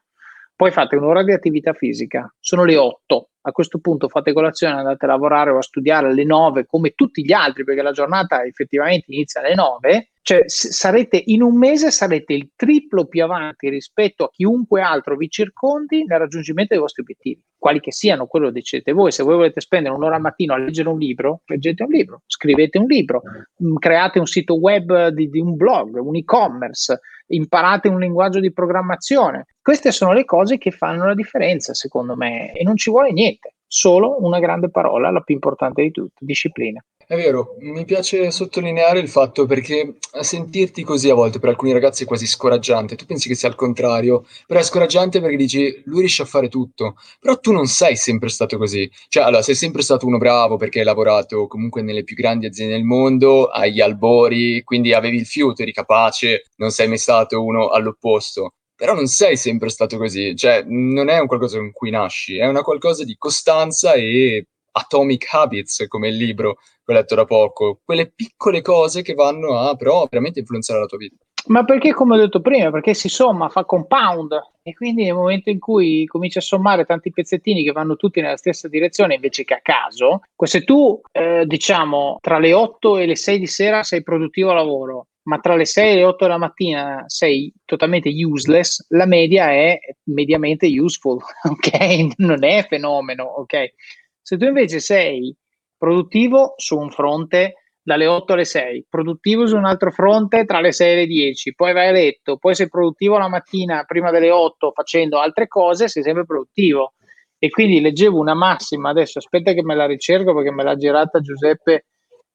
poi fate un'ora di attività fisica, sono le 8, a questo punto fate colazione, andate a lavorare o a studiare alle 9 come tutti gli altri, perché la giornata effettivamente inizia alle 9, cioè sarete in un mese sarete il triplo più avanti rispetto a chiunque altro vi circondi nel raggiungimento dei vostri obiettivi, quali che siano, quello lo decidete voi. Se voi volete spendere un'ora al mattino a leggere un libro, leggete un libro, scrivete un libro, mm, create un sito web di, di un blog, un e-commerce, imparate un linguaggio di programmazione. Queste sono le cose che fanno la differenza, secondo me, e non ci vuole niente, solo una grande parola, la più importante di tutte, disciplina. È vero, mi piace sottolineare il fatto perché a sentirti così a volte per alcuni ragazzi è quasi scoraggiante. Tu pensi che sia il contrario, però è scoraggiante perché dici lui riesce a fare tutto, però tu non sei sempre stato così. Cioè, allora, sei sempre stato uno bravo perché hai lavorato comunque nelle più grandi aziende del mondo, agli albori, quindi avevi il fiuto, eri capace, non sei mai stato uno all'opposto però non sei sempre stato così, cioè non è un qualcosa con cui nasci, è una qualcosa di costanza e Atomic Habits, come il libro che ho letto da poco, quelle piccole cose che vanno a però veramente influenzare la tua vita. Ma perché, come ho detto prima, perché si somma, fa compound e quindi nel momento in cui cominci a sommare tanti pezzettini che vanno tutti nella stessa direzione invece che a caso, se tu eh, diciamo tra le 8 e le 6 di sera sei produttivo a lavoro, ma tra le 6 e le 8 della mattina sei totalmente useless, la media è mediamente useful, ok? Non è fenomeno, ok? Se tu invece sei produttivo su un fronte dalle 8 alle 6, produttivo su un altro fronte tra le 6 e le 10, poi vai a letto, poi sei produttivo la mattina prima delle 8 facendo altre cose, sei sempre produttivo. E quindi leggevo una massima, adesso aspetta che me la ricerco perché me l'ha girata Giuseppe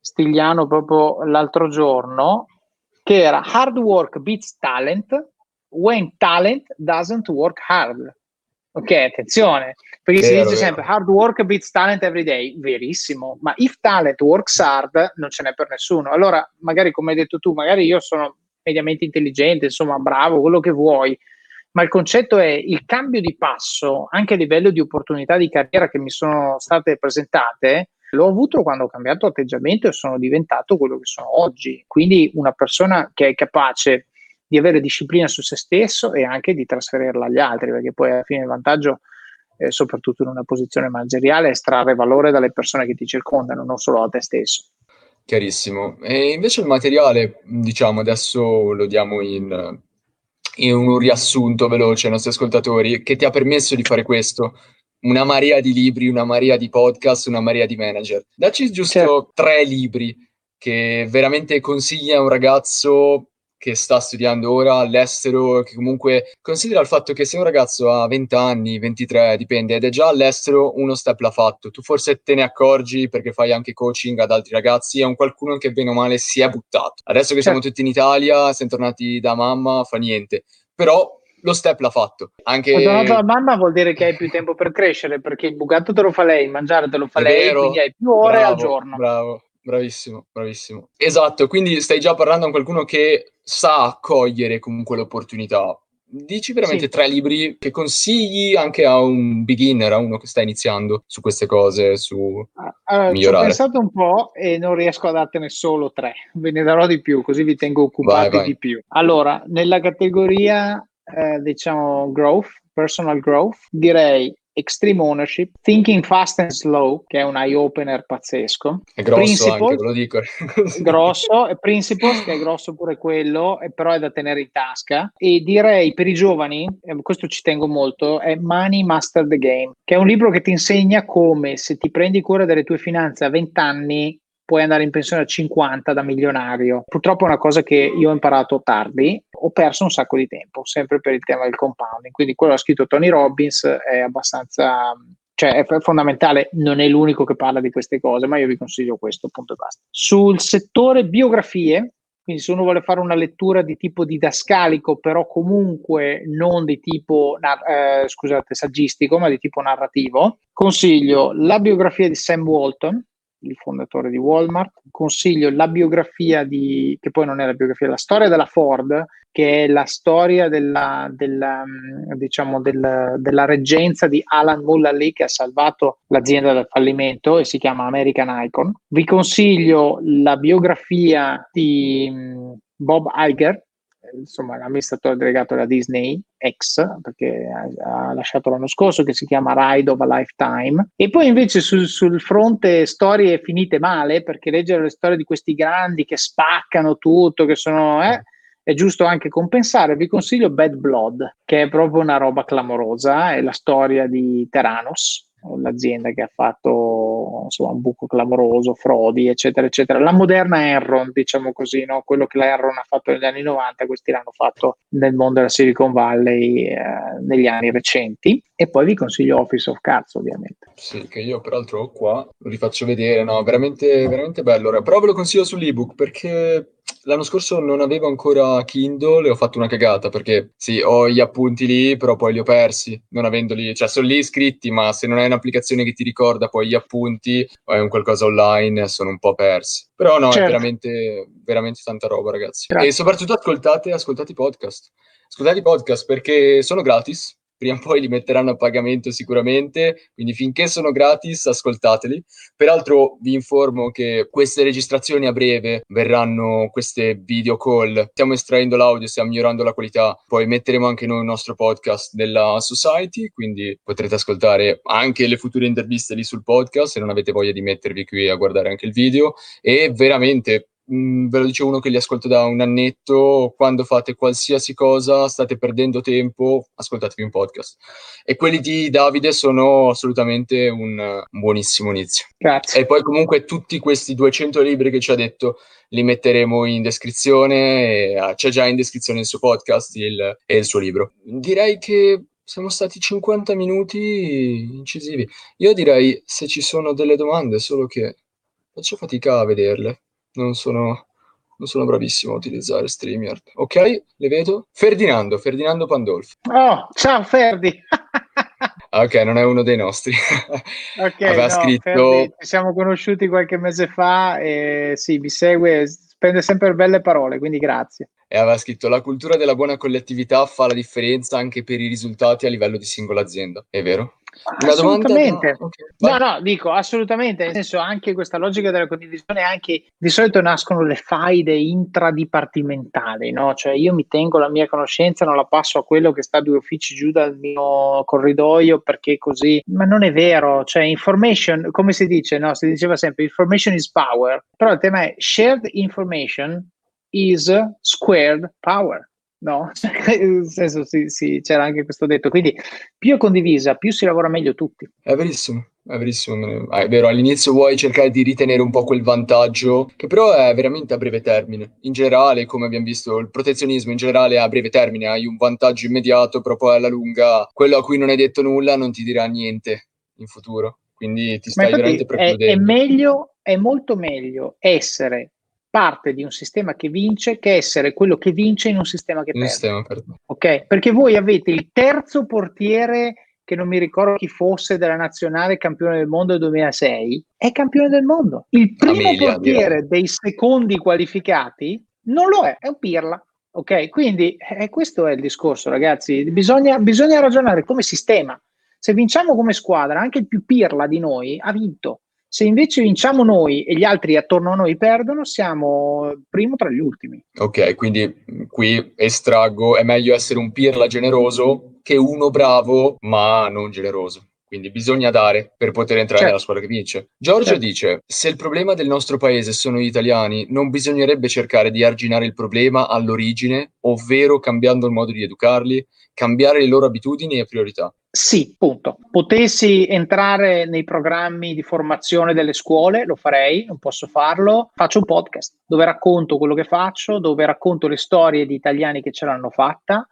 Stigliano proprio l'altro giorno, che era hard work beats talent when talent doesn't work hard. Ok, attenzione, perché vero, si dice vero. sempre hard work beats talent every day, verissimo, ma if talent works hard non ce n'è per nessuno. Allora, magari come hai detto tu, magari io sono mediamente intelligente, insomma, bravo, quello che vuoi, ma il concetto è il cambio di passo, anche a livello di opportunità di carriera che mi sono state presentate, l'ho avuto quando ho cambiato atteggiamento e sono diventato quello che sono oggi. Quindi una persona che è capace di avere disciplina su se stesso e anche di trasferirla agli altri, perché poi alla fine il vantaggio, eh, soprattutto in una posizione manageriale, è estrarre valore dalle persone che ti circondano, non solo a te stesso. Chiarissimo. E invece il materiale, diciamo, adesso lo diamo in, in un riassunto veloce ai nostri ascoltatori, che ti ha permesso di fare questo? Una marea di libri, una marea di podcast, una marea di manager. Dacci giusto certo. tre libri che veramente consigli a un ragazzo che sta studiando ora all'estero, che comunque considera il fatto che se un ragazzo ha 20 anni, 23, dipende, ed è già all'estero, uno step l'ha fatto. Tu forse te ne accorgi perché fai anche coaching ad altri ragazzi, è un qualcuno che bene o male si è buttato. Adesso che siamo certo. tutti in Italia, siamo tornati da mamma, fa niente. Però lo step l'ha fatto. Anche... Tornato da mamma vuol dire che hai più tempo per crescere, perché il bucato te lo fa lei, mangiare te lo fa è lei, vero. quindi hai più ore bravo, al giorno. Bravo. Bravissimo, bravissimo. Esatto, quindi stai già parlando con qualcuno che sa accogliere comunque l'opportunità. Dici veramente sì. tre libri che consigli anche a un beginner, a uno che sta iniziando su queste cose, su ah, allora, migliorare. Ho pensato un po' e non riesco a dartene solo tre, ve ne darò di più, così vi tengo occupati vai, vai. di più. Allora, nella categoria, eh, diciamo, growth, personal growth, direi Extreme Ownership, Thinking Fast and Slow, che è un eye-opener pazzesco. È grosso Principles, anche, ve lo dico. grosso, e Principles, che è grosso pure quello, però è da tenere in tasca. E direi per i giovani, questo ci tengo molto, è Money Master the Game, che è un libro che ti insegna come se ti prendi cura delle tue finanze a 20 anni puoi andare in pensione a 50 da milionario. Purtroppo è una cosa che io ho imparato tardi, ho perso un sacco di tempo, sempre per il tema del compounding. Quindi quello che ha scritto Tony Robbins è abbastanza cioè è fondamentale, non è l'unico che parla di queste cose, ma io vi consiglio questo, punto e basta. Sul settore biografie, quindi se uno vuole fare una lettura di tipo didascalico, però comunque non di tipo, eh, scusate, saggistico, ma di tipo narrativo, consiglio la biografia di Sam Walton, il fondatore di Walmart. Consiglio la biografia di, che poi non è la biografia, la storia della Ford, che è la storia della, della, mm, diciamo della, della reggenza di Alan Mullally che ha salvato l'azienda dal fallimento e si chiama American Icon. Vi consiglio la biografia di mm, Bob Iger, insomma, l'amministratore delegato della Disney, ex, perché ha, ha, lasciato l'anno scorso, che si chiama Ride of a Lifetime. E poi invece sul, sul fronte storie finite male, perché leggere le storie di questi grandi che spaccano tutto, che sono... Eh, è giusto anche compensare. Vi consiglio Bad Blood, che è proprio una roba clamorosa, è la storia di Teranos, l'azienda che ha fatto insomma, un buco clamoroso, frodi, eccetera, eccetera. La moderna Enron, diciamo così, no? quello che la Enron ha fatto negli anni 90, questi l'hanno fatto nel mondo della Silicon Valley eh, negli anni recenti. E poi vi consiglio Office of Cards, ovviamente. Sì, che io peraltro ho qua, lo rifaccio vedere, no, veramente, veramente bello. Però ve lo consiglio sull'ebook perché L'anno scorso non avevo ancora Kindle e ho fatto una cagata perché sì, ho gli appunti lì, però poi li ho persi, non avendoli, cioè sono lì iscritti, ma se non hai un'applicazione che ti ricorda poi gli appunti o hai un qualcosa online, sono un po' persi. Però no, certo. è veramente, veramente tanta roba, ragazzi. Grazie. E soprattutto ascoltate, ascoltate i podcast. ascoltate i podcast perché sono gratis, prima o poi li metteranno a pagamento sicuramente, quindi finché sono gratis ascoltateli. Peraltro vi informo che queste registrazioni a breve verranno queste video call, stiamo estraendo l'audio, stiamo migliorando la qualità, poi metteremo anche noi il nostro podcast della Society, quindi potrete ascoltare anche le future interviste lì sul podcast se non avete voglia di mettervi qui a guardare anche il video. E veramente mh, mm, ve lo dice uno che li ascolto da un annetto, quando fate qualsiasi cosa state perdendo tempo, ascoltatevi un podcast. E quelli di Davide sono assolutamente un, un buonissimo inizio. Grazie. E poi comunque tutti questi 200 libri che ci ha detto li metteremo in descrizione, uh, c'è già in descrizione il suo podcast il, e il suo libro. Direi che siamo stati 50 minuti incisivi. Io direi se ci sono delle domande, solo che faccio fatica a vederle non sono, non sono bravissimo a utilizzare StreamYard. Ok, le vedo. Ferdinando, Ferdinando Pandolfi. Oh, ciao Ferdi. Ah, ok, non è uno dei nostri. Ok, Aveva no, scritto... Ferdi, ci siamo conosciuti qualche mese fa e sì, mi segue, spende sempre belle parole, quindi grazie. E aveva scritto la cultura della buona collettività fa la differenza anche per i risultati a livello di singola azienda. È vero? Assolutamente. No, okay. no, no, dico assolutamente, nel senso anche questa logica della condivisione, anche di solito nascono le faide intradipartimentali, no? Cioè io mi tengo la mia conoscenza, non la passo a quello che sta due uffici giù dal mio corridoio perché così, ma non è vero, cioè information, come si dice, no? Si diceva sempre information is power, però il tema è shared information is squared power no? Nel senso, sì, sì, c'era anche questo detto. Quindi più è condivisa, più si lavora meglio tutti. È verissimo. È verissimo, ah, è vero, all'inizio vuoi cercare di ritenere un po' quel vantaggio, che però è veramente a breve termine. In generale, come abbiamo visto, il protezionismo in generale è a breve termine, hai un vantaggio immediato, però poi alla lunga quello a cui non hai detto nulla non ti dirà niente in futuro. Quindi ti stai veramente precludendo. È, è meglio, è molto meglio essere parte di un sistema che vince che essere quello che vince in un sistema che perde. Sistema per... Ok? Perché voi avete il terzo portiere che non mi ricordo chi fosse della nazionale campione del mondo del 2006, è campione del mondo. Il primo Amelia, portiere direi. dei secondi qualificati non lo è, è un pirla. Ok, quindi eh, questo è il discorso, ragazzi. Bisogna, bisogna ragionare come sistema. Se vinciamo come squadra, anche il più pirla di noi ha vinto. Se invece vinciamo noi e gli altri attorno a noi perdono, siamo primo tra gli ultimi. Ok, quindi qui estraggo, è meglio essere un pirla generoso che uno bravo ma non generoso. Quindi bisogna dare per poter entrare certo. nella squadra che vince. Giorgio certo. dice: Se il problema del nostro paese sono gli italiani, non bisognerebbe cercare di arginare il problema all'origine, ovvero cambiando il modo di educarli, cambiare le loro abitudini e priorità. Sì, punto. Potessi entrare nei programmi di formazione delle scuole, lo farei, non posso farlo. Faccio un podcast dove racconto quello che faccio, dove racconto le storie di italiani che ce l'hanno fatta,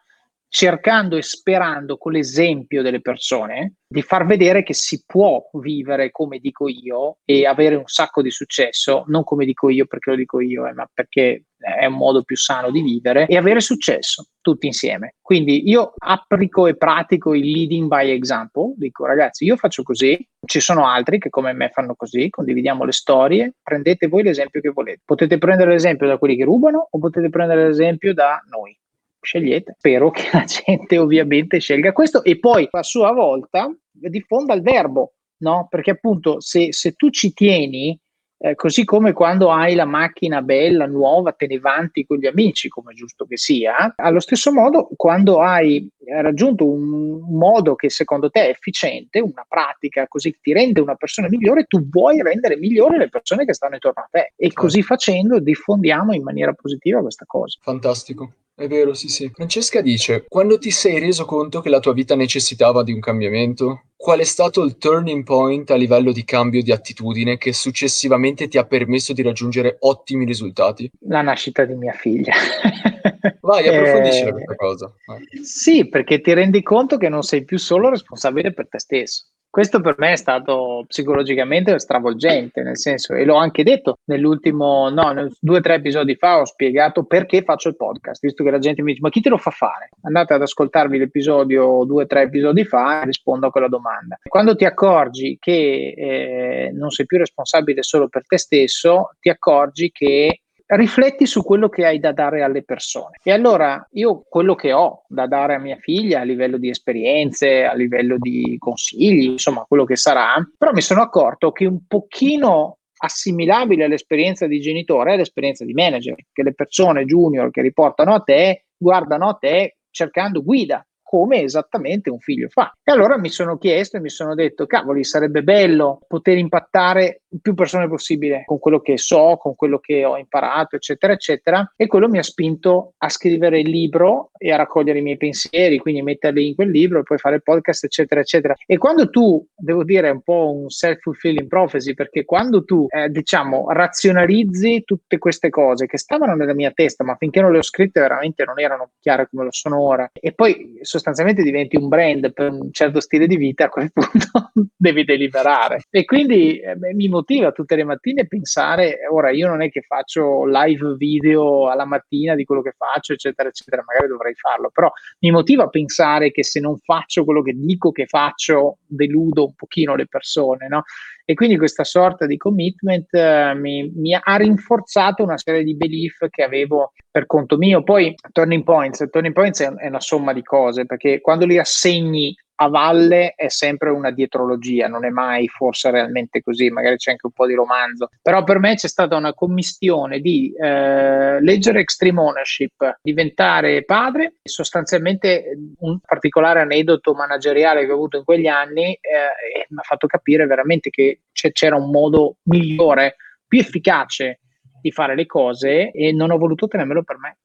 cercando e sperando con l'esempio delle persone di far vedere che si può vivere come dico io e avere un sacco di successo, non come dico io perché lo dico io, eh, ma perché è un modo più sano di vivere e avere successo tutti insieme. Quindi io applico e pratico il leading by example, dico ragazzi io faccio così, ci sono altri che come me fanno così, condividiamo le storie, prendete voi l'esempio che volete. Potete prendere l'esempio da quelli che rubano o potete prendere l'esempio da noi scegliete. Spero che la gente ovviamente scelga questo e poi a sua volta diffonda il verbo, no? Perché appunto se, se tu ci tieni, eh, così come quando hai la macchina bella, nuova, te ne vanti con gli amici, come giusto che sia, allo stesso modo quando hai raggiunto un modo che secondo te è efficiente, una pratica così che ti rende una persona migliore, tu vuoi rendere migliori le persone che stanno intorno a te e così facendo diffondiamo in maniera positiva questa cosa. Fantastico. È vero, sì, sì. Francesca dice: Quando ti sei reso conto che la tua vita necessitava di un cambiamento? Qual è stato il turning point a livello di cambio di attitudine che successivamente ti ha permesso di raggiungere ottimi risultati? La nascita di mia figlia. Vai, approfondisci eh, questa cosa. Vai. Sì, perché ti rendi conto che non sei più solo responsabile per te stesso. Questo per me è stato psicologicamente stravolgente, nel senso, e l'ho anche detto nell'ultimo, no, due o tre episodi fa ho spiegato perché faccio il podcast, visto che la gente mi dice, ma chi te lo fa fare? Andate ad ascoltarvi l'episodio due o tre episodi fa e rispondo a quella domanda. Quando ti accorgi che eh, non sei più responsabile solo per te stesso, ti accorgi che rifletti su quello che hai da dare alle persone. E allora io quello che ho da dare a mia figlia a livello di esperienze, a livello di consigli, insomma quello che sarà, però mi sono accorto che un pochino assimilabile all'esperienza di genitore è l'esperienza di manager, che le persone junior che riportano a te guardano a te cercando guida, come esattamente un figlio fa. E allora mi sono chiesto e mi sono detto, cavoli, sarebbe bello poter impattare più persone possibile con quello che so, con quello che ho imparato, eccetera, eccetera. E quello mi ha spinto a scrivere il libro e a raccogliere i miei pensieri, quindi metterli in quel libro e poi fare podcast, eccetera, eccetera. E quando tu, devo dire, è un po' un self-fulfilling prophecy, perché quando tu, eh, diciamo, razionalizzi tutte queste cose che stavano nella mia testa, ma finché non le ho scritte veramente non erano chiare come lo sono ora, e poi sostanzialmente sostanzialmente diventi un brand per un certo stile di vita, a quel punto devi deliberare. E quindi eh, mi motiva tutte le mattine pensare, ora io non è che faccio live video alla mattina di quello che faccio, eccetera, eccetera, magari dovrei farlo, però mi motiva a pensare che se non faccio quello che dico che faccio, deludo un pochino le persone, no? E quindi questa sorta di commitment eh, mi, mi, ha rinforzato una serie di belief che avevo per conto mio. Poi turning points, turning points è, è una somma di cose, perché quando li assegni a valle è sempre una dietrologia, non è mai forse realmente così, magari c'è anche un po' di romanzo, però per me c'è stata una commistione di eh, leggere Extreme Ownership, diventare padre, sostanzialmente un particolare aneddoto manageriale che ho avuto in quegli anni eh, mi ha fatto capire veramente che c'era un modo migliore, più efficace di fare le cose e non ho voluto tenermelo per me.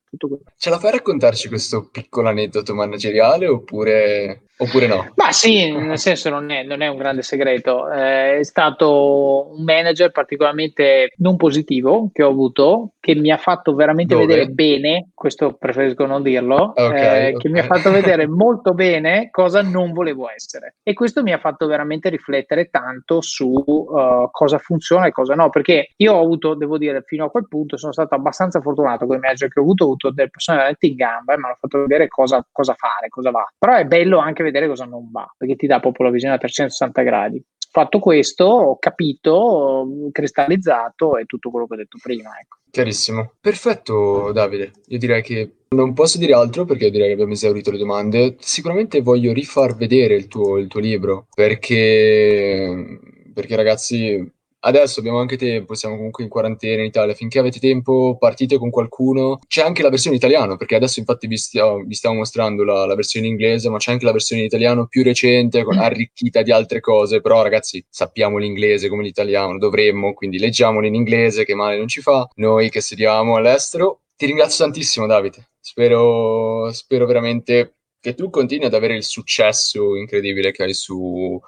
Ce la fai a raccontarci questo piccolo aneddoto manageriale oppure Oppure no? Ma sì, nel senso non è, non è un grande segreto. Eh, è stato un manager particolarmente non positivo che ho avuto, che mi ha fatto veramente Dove? vedere bene, questo preferisco non dirlo, okay, eh, okay. che mi ha fatto vedere molto bene cosa non volevo essere. E questo mi ha fatto veramente riflettere tanto su uh, cosa funziona e cosa no, perché io ho avuto, devo dire, fino a quel punto sono stato abbastanza fortunato con i manager che ho avuto, avuto delle persone veramente in gamba e mi hanno fatto vedere cosa, cosa fare, cosa va. Però è bello anche vedere cosa non va, perché ti dà proprio la visione a 360 gradi. Fatto questo, ho capito, cristallizzato e tutto quello che ho detto prima. Ecco. Chiarissimo. Perfetto, Davide. Io direi che non posso dire altro perché direi che abbiamo esaurito le domande. Sicuramente voglio rifar vedere il tuo, il tuo libro perché, perché ragazzi Adesso abbiamo anche tempo, siamo comunque in quarantena in Italia, finché avete tempo partite con qualcuno. C'è anche la versione italiana, perché adesso infatti vi stiamo, vi stiamo mostrando la, la, versione inglese, ma c'è anche la versione italiana più recente, con, arricchita di altre cose, però ragazzi sappiamo l'inglese come l'italiano, dovremmo, quindi leggiamolo in inglese che male non ci fa, noi che sediamo all'estero. Ti ringrazio tantissimo Davide, spero, spero veramente che tu continui ad avere il successo incredibile che hai sui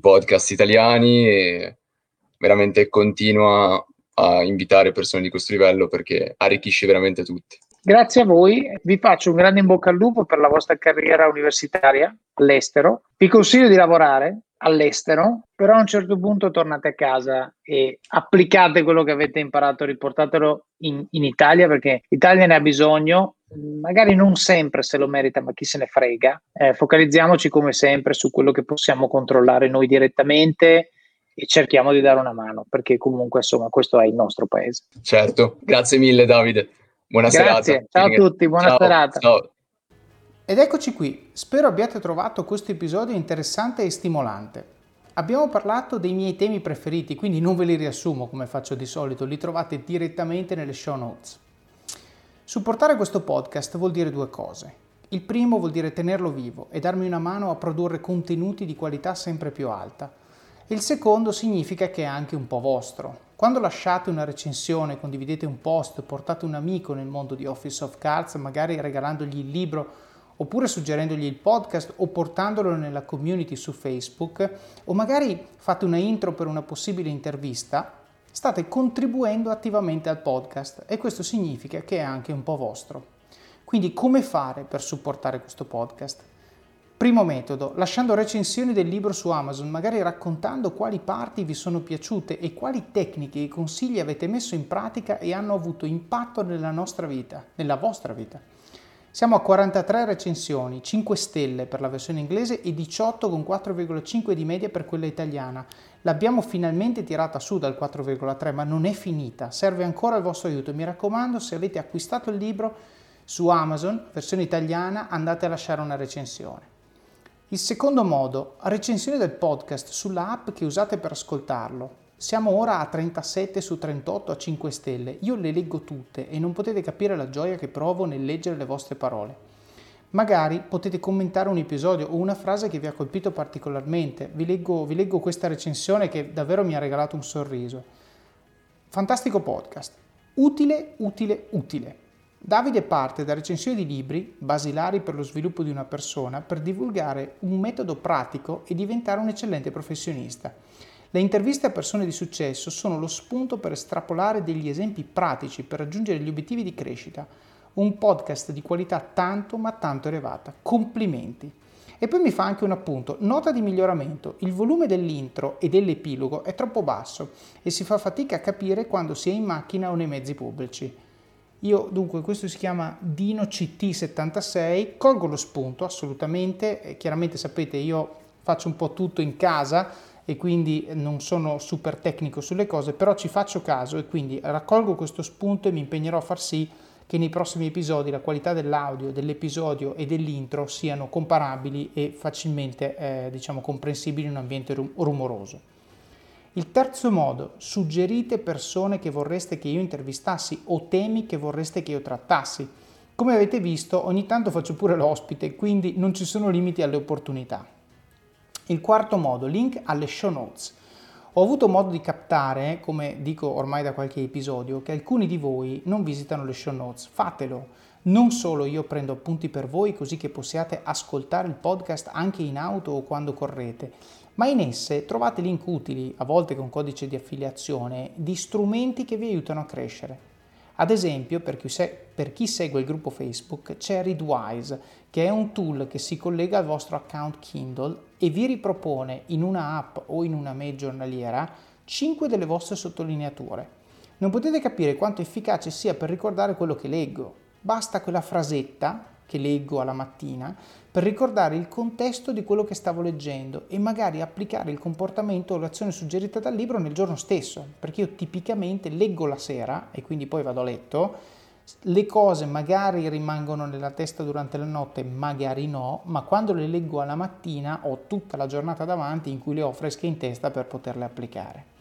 podcast italiani e veramente continua a invitare persone di questo livello perché arricchisce veramente tutti. Grazie a voi, vi faccio un grande in bocca al lupo per la vostra carriera universitaria all'estero. Vi consiglio di lavorare all'estero, però a un certo punto tornate a casa e applicate quello che avete imparato, riportatelo in, in Italia perché l'Italia ne ha bisogno, magari non sempre se lo merita, ma chi se ne frega. Eh, focalizziamoci come sempre su quello che possiamo controllare noi direttamente e cerchiamo di dare una mano perché comunque insomma questo è il nostro paese. Certo, grazie mille Davide, buona grazie. serata. Ciao a tutti, buona ciao, serata. Ciao. Ed eccoci qui, spero abbiate trovato questo episodio interessante e stimolante. Abbiamo parlato dei miei temi preferiti, quindi non ve li riassumo come faccio di solito, li trovate direttamente nelle show notes. Supportare questo podcast vuol dire due cose. Il primo vuol dire tenerlo vivo e darmi una mano a produrre contenuti di qualità sempre più alta il secondo significa che è anche un po' vostro. Quando lasciate una recensione, condividete un post, portate un amico nel mondo di Office of Cards, magari regalandogli il libro oppure suggerendogli il podcast o portandolo nella community su Facebook o magari fate una intro per una possibile intervista, state contribuendo attivamente al podcast e questo significa che è anche un po' vostro. Quindi come fare per supportare questo podcast? Primo metodo, lasciando recensioni del libro su Amazon, magari raccontando quali parti vi sono piaciute e quali tecniche e consigli avete messo in pratica e hanno avuto impatto nella nostra vita, nella vostra vita. Siamo a 43 recensioni, 5 stelle per la versione inglese e 18 con 4,5 di media per quella italiana. L'abbiamo finalmente tirata su dal 4,3, ma non è finita. Serve ancora il vostro aiuto. Mi raccomando, se avete acquistato il libro su Amazon, versione italiana, andate a lasciare una recensione. Il secondo modo, recensione del podcast sulla app che usate per ascoltarlo. Siamo ora a 37 su 38 a 5 stelle. Io le leggo tutte e non potete capire la gioia che provo nel leggere le vostre parole. Magari potete commentare un episodio o una frase che vi ha colpito particolarmente. Vi leggo, vi leggo questa recensione che davvero mi ha regalato un sorriso. Fantastico podcast. Utile, utile, utile. Davide parte da recensioni di libri, basilari per lo sviluppo di una persona, per divulgare un metodo pratico e diventare un eccellente professionista. Le interviste a persone di successo sono lo spunto per estrapolare degli esempi pratici per raggiungere gli obiettivi di crescita. Un podcast di qualità tanto ma tanto elevata. Complimenti. E poi mi fa anche un appunto, nota di miglioramento, il volume dell'intro e dell'epilogo è troppo basso e si fa fatica a capire quando si è in macchina o nei mezzi pubblici. Io dunque, questo si chiama Dino CT76, colgo lo spunto assolutamente, chiaramente sapete io faccio un po' tutto in casa, e quindi non sono super tecnico sulle cose, però ci faccio caso e quindi raccolgo questo spunto e mi impegnerò a far sì che nei prossimi episodi la qualità dell'audio, dell'episodio e dell'intro siano comparabili e facilmente eh, diciamo, comprensibili in un ambiente rum- rumoroso. Il terzo modo, suggerite persone che vorreste che io intervistassi o temi che vorreste che io trattassi. Come avete visto, ogni tanto faccio pure l'ospite, quindi non ci sono limiti alle opportunità. Il quarto modo, link alle show notes. Ho avuto modo di captare, come dico ormai da qualche episodio, che alcuni di voi non visitano le show notes. Fatelo. Non solo io prendo appunti per voi così che possiate ascoltare il podcast anche in auto o quando correte, ma in esse trovate link utili, a volte con codice di affiliazione, di strumenti che vi aiutano a crescere. Ad esempio, per chi, se- per chi segue il gruppo Facebook, c'è Readwise, che è un tool che si collega al vostro account Kindle e vi ripropone in una app o in una mail giornaliera 5 delle vostre sottolineature. Non potete capire quanto efficace sia per ricordare quello che leggo. Basta quella frasetta che leggo alla mattina per ricordare il contesto di quello che stavo leggendo e magari applicare il comportamento o l'azione suggerita dal libro nel giorno stesso, perché io tipicamente leggo la sera e quindi poi vado a letto, le cose magari rimangono nella testa durante la notte, magari no, ma quando le leggo alla mattina ho tutta la giornata davanti in cui le ho fresche in testa per poterle applicare.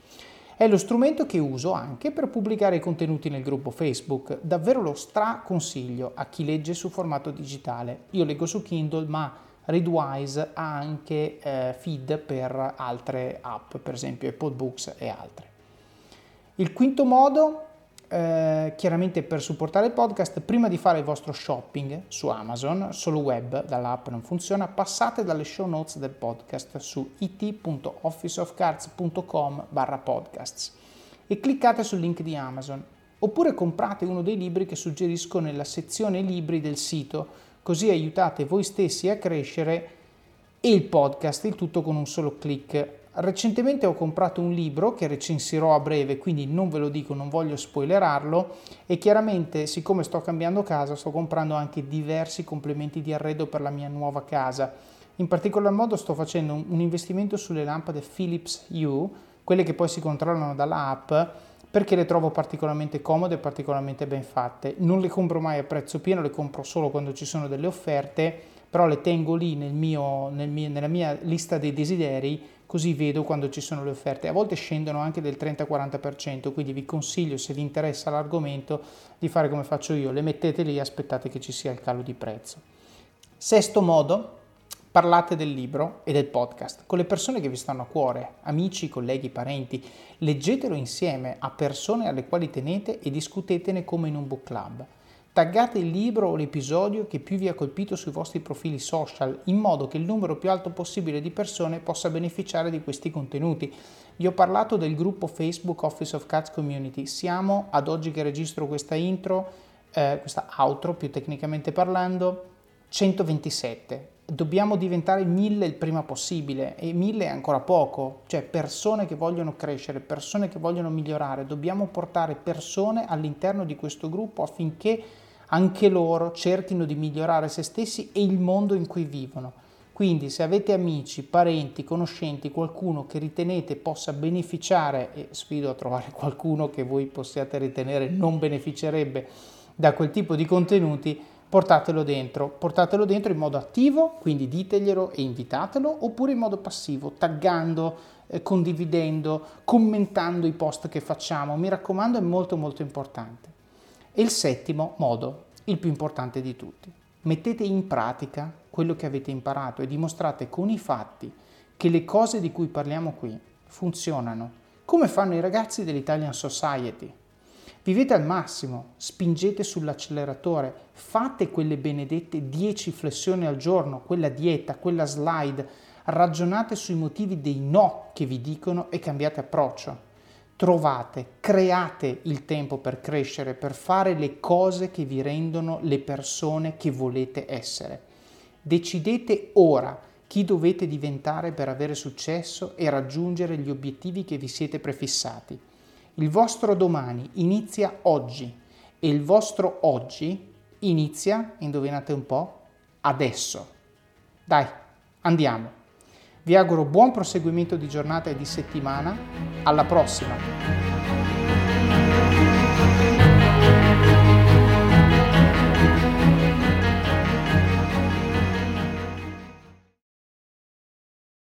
È lo strumento che uso anche per pubblicare i contenuti nel gruppo Facebook. Davvero lo straconsiglio a chi legge su formato digitale. Io leggo su Kindle, ma Readwise ha anche eh, feed per altre app, per esempio Apple Books e altre. Il quinto modo eh, chiaramente per supportare il podcast, prima di fare il vostro shopping su Amazon, solo web, dall'app non funziona, passate dalle show notes del podcast su it.officeofcards.com barra podcasts e cliccate sul link di Amazon. Oppure comprate uno dei libri che suggerisco nella sezione libri del sito, così aiutate voi stessi a crescere e il podcast, il tutto con un solo clic Recentemente ho comprato un libro che recensirò a breve, quindi non ve lo dico, non voglio spoilerarlo e chiaramente siccome sto cambiando casa sto comprando anche diversi complementi di arredo per la mia nuova casa. In particolar modo sto facendo un investimento sulle lampade Philips Hue, quelle che poi si controllano dalla app, perché le trovo particolarmente comode e particolarmente ben fatte. Non le compro mai a prezzo pieno, le compro solo quando ci sono delle offerte, però le tengo lì nel mio, nel mio, nella mia lista dei desideri così vedo quando ci sono le offerte. A volte scendono anche del 30-40%, quindi vi consiglio, se vi interessa l'argomento, di fare come faccio io, le mettete lì e aspettate che ci sia il calo di prezzo. Sesto modo, parlate del libro e del podcast con le persone che vi stanno a cuore, amici, colleghi, parenti. Leggetelo insieme a persone alle quali tenete e discutetene come in un book club. Taggate il libro o l'episodio che più vi ha colpito sui vostri profili social in modo che il numero più alto possibile di persone possa beneficiare di questi contenuti. Vi ho parlato del gruppo Facebook Office of Cats Community. Siamo ad oggi che registro questa intro, eh, questa outro più tecnicamente parlando, 127. Dobbiamo diventare 1000 il prima possibile e 1000 è ancora poco, cioè persone che vogliono crescere, persone che vogliono migliorare. Dobbiamo portare persone all'interno di questo gruppo affinché anche loro cerchino di migliorare se stessi e il mondo in cui vivono. Quindi se avete amici, parenti, conoscenti, qualcuno che ritenete possa beneficiare, e sfido a trovare qualcuno che voi possiate ritenere non beneficerebbe da quel tipo di contenuti, portatelo dentro, portatelo dentro in modo attivo, quindi diteglielo e invitatelo, oppure in modo passivo, taggando, eh, condividendo, commentando i post che facciamo. Mi raccomando, è molto molto importante. E il settimo modo, il più importante di tutti. Mettete in pratica quello che avete imparato e dimostrate con i fatti che le cose di cui parliamo qui funzionano, come fanno i ragazzi dell'Italian Society Vivete al massimo, spingete sull'acceleratore, fate quelle benedette 10 flessioni al giorno, quella dieta, quella slide, ragionate sui motivi dei no che vi dicono e cambiate approccio. Trovate, create il tempo per crescere, per fare le cose che vi rendono le persone che volete essere. Decidete ora chi dovete diventare per avere successo e raggiungere gli obiettivi che vi siete prefissati. Il vostro domani inizia oggi e il vostro oggi inizia, indovinate un po', adesso. Dai, andiamo. Vi auguro buon proseguimento di giornata e di settimana. Alla prossima!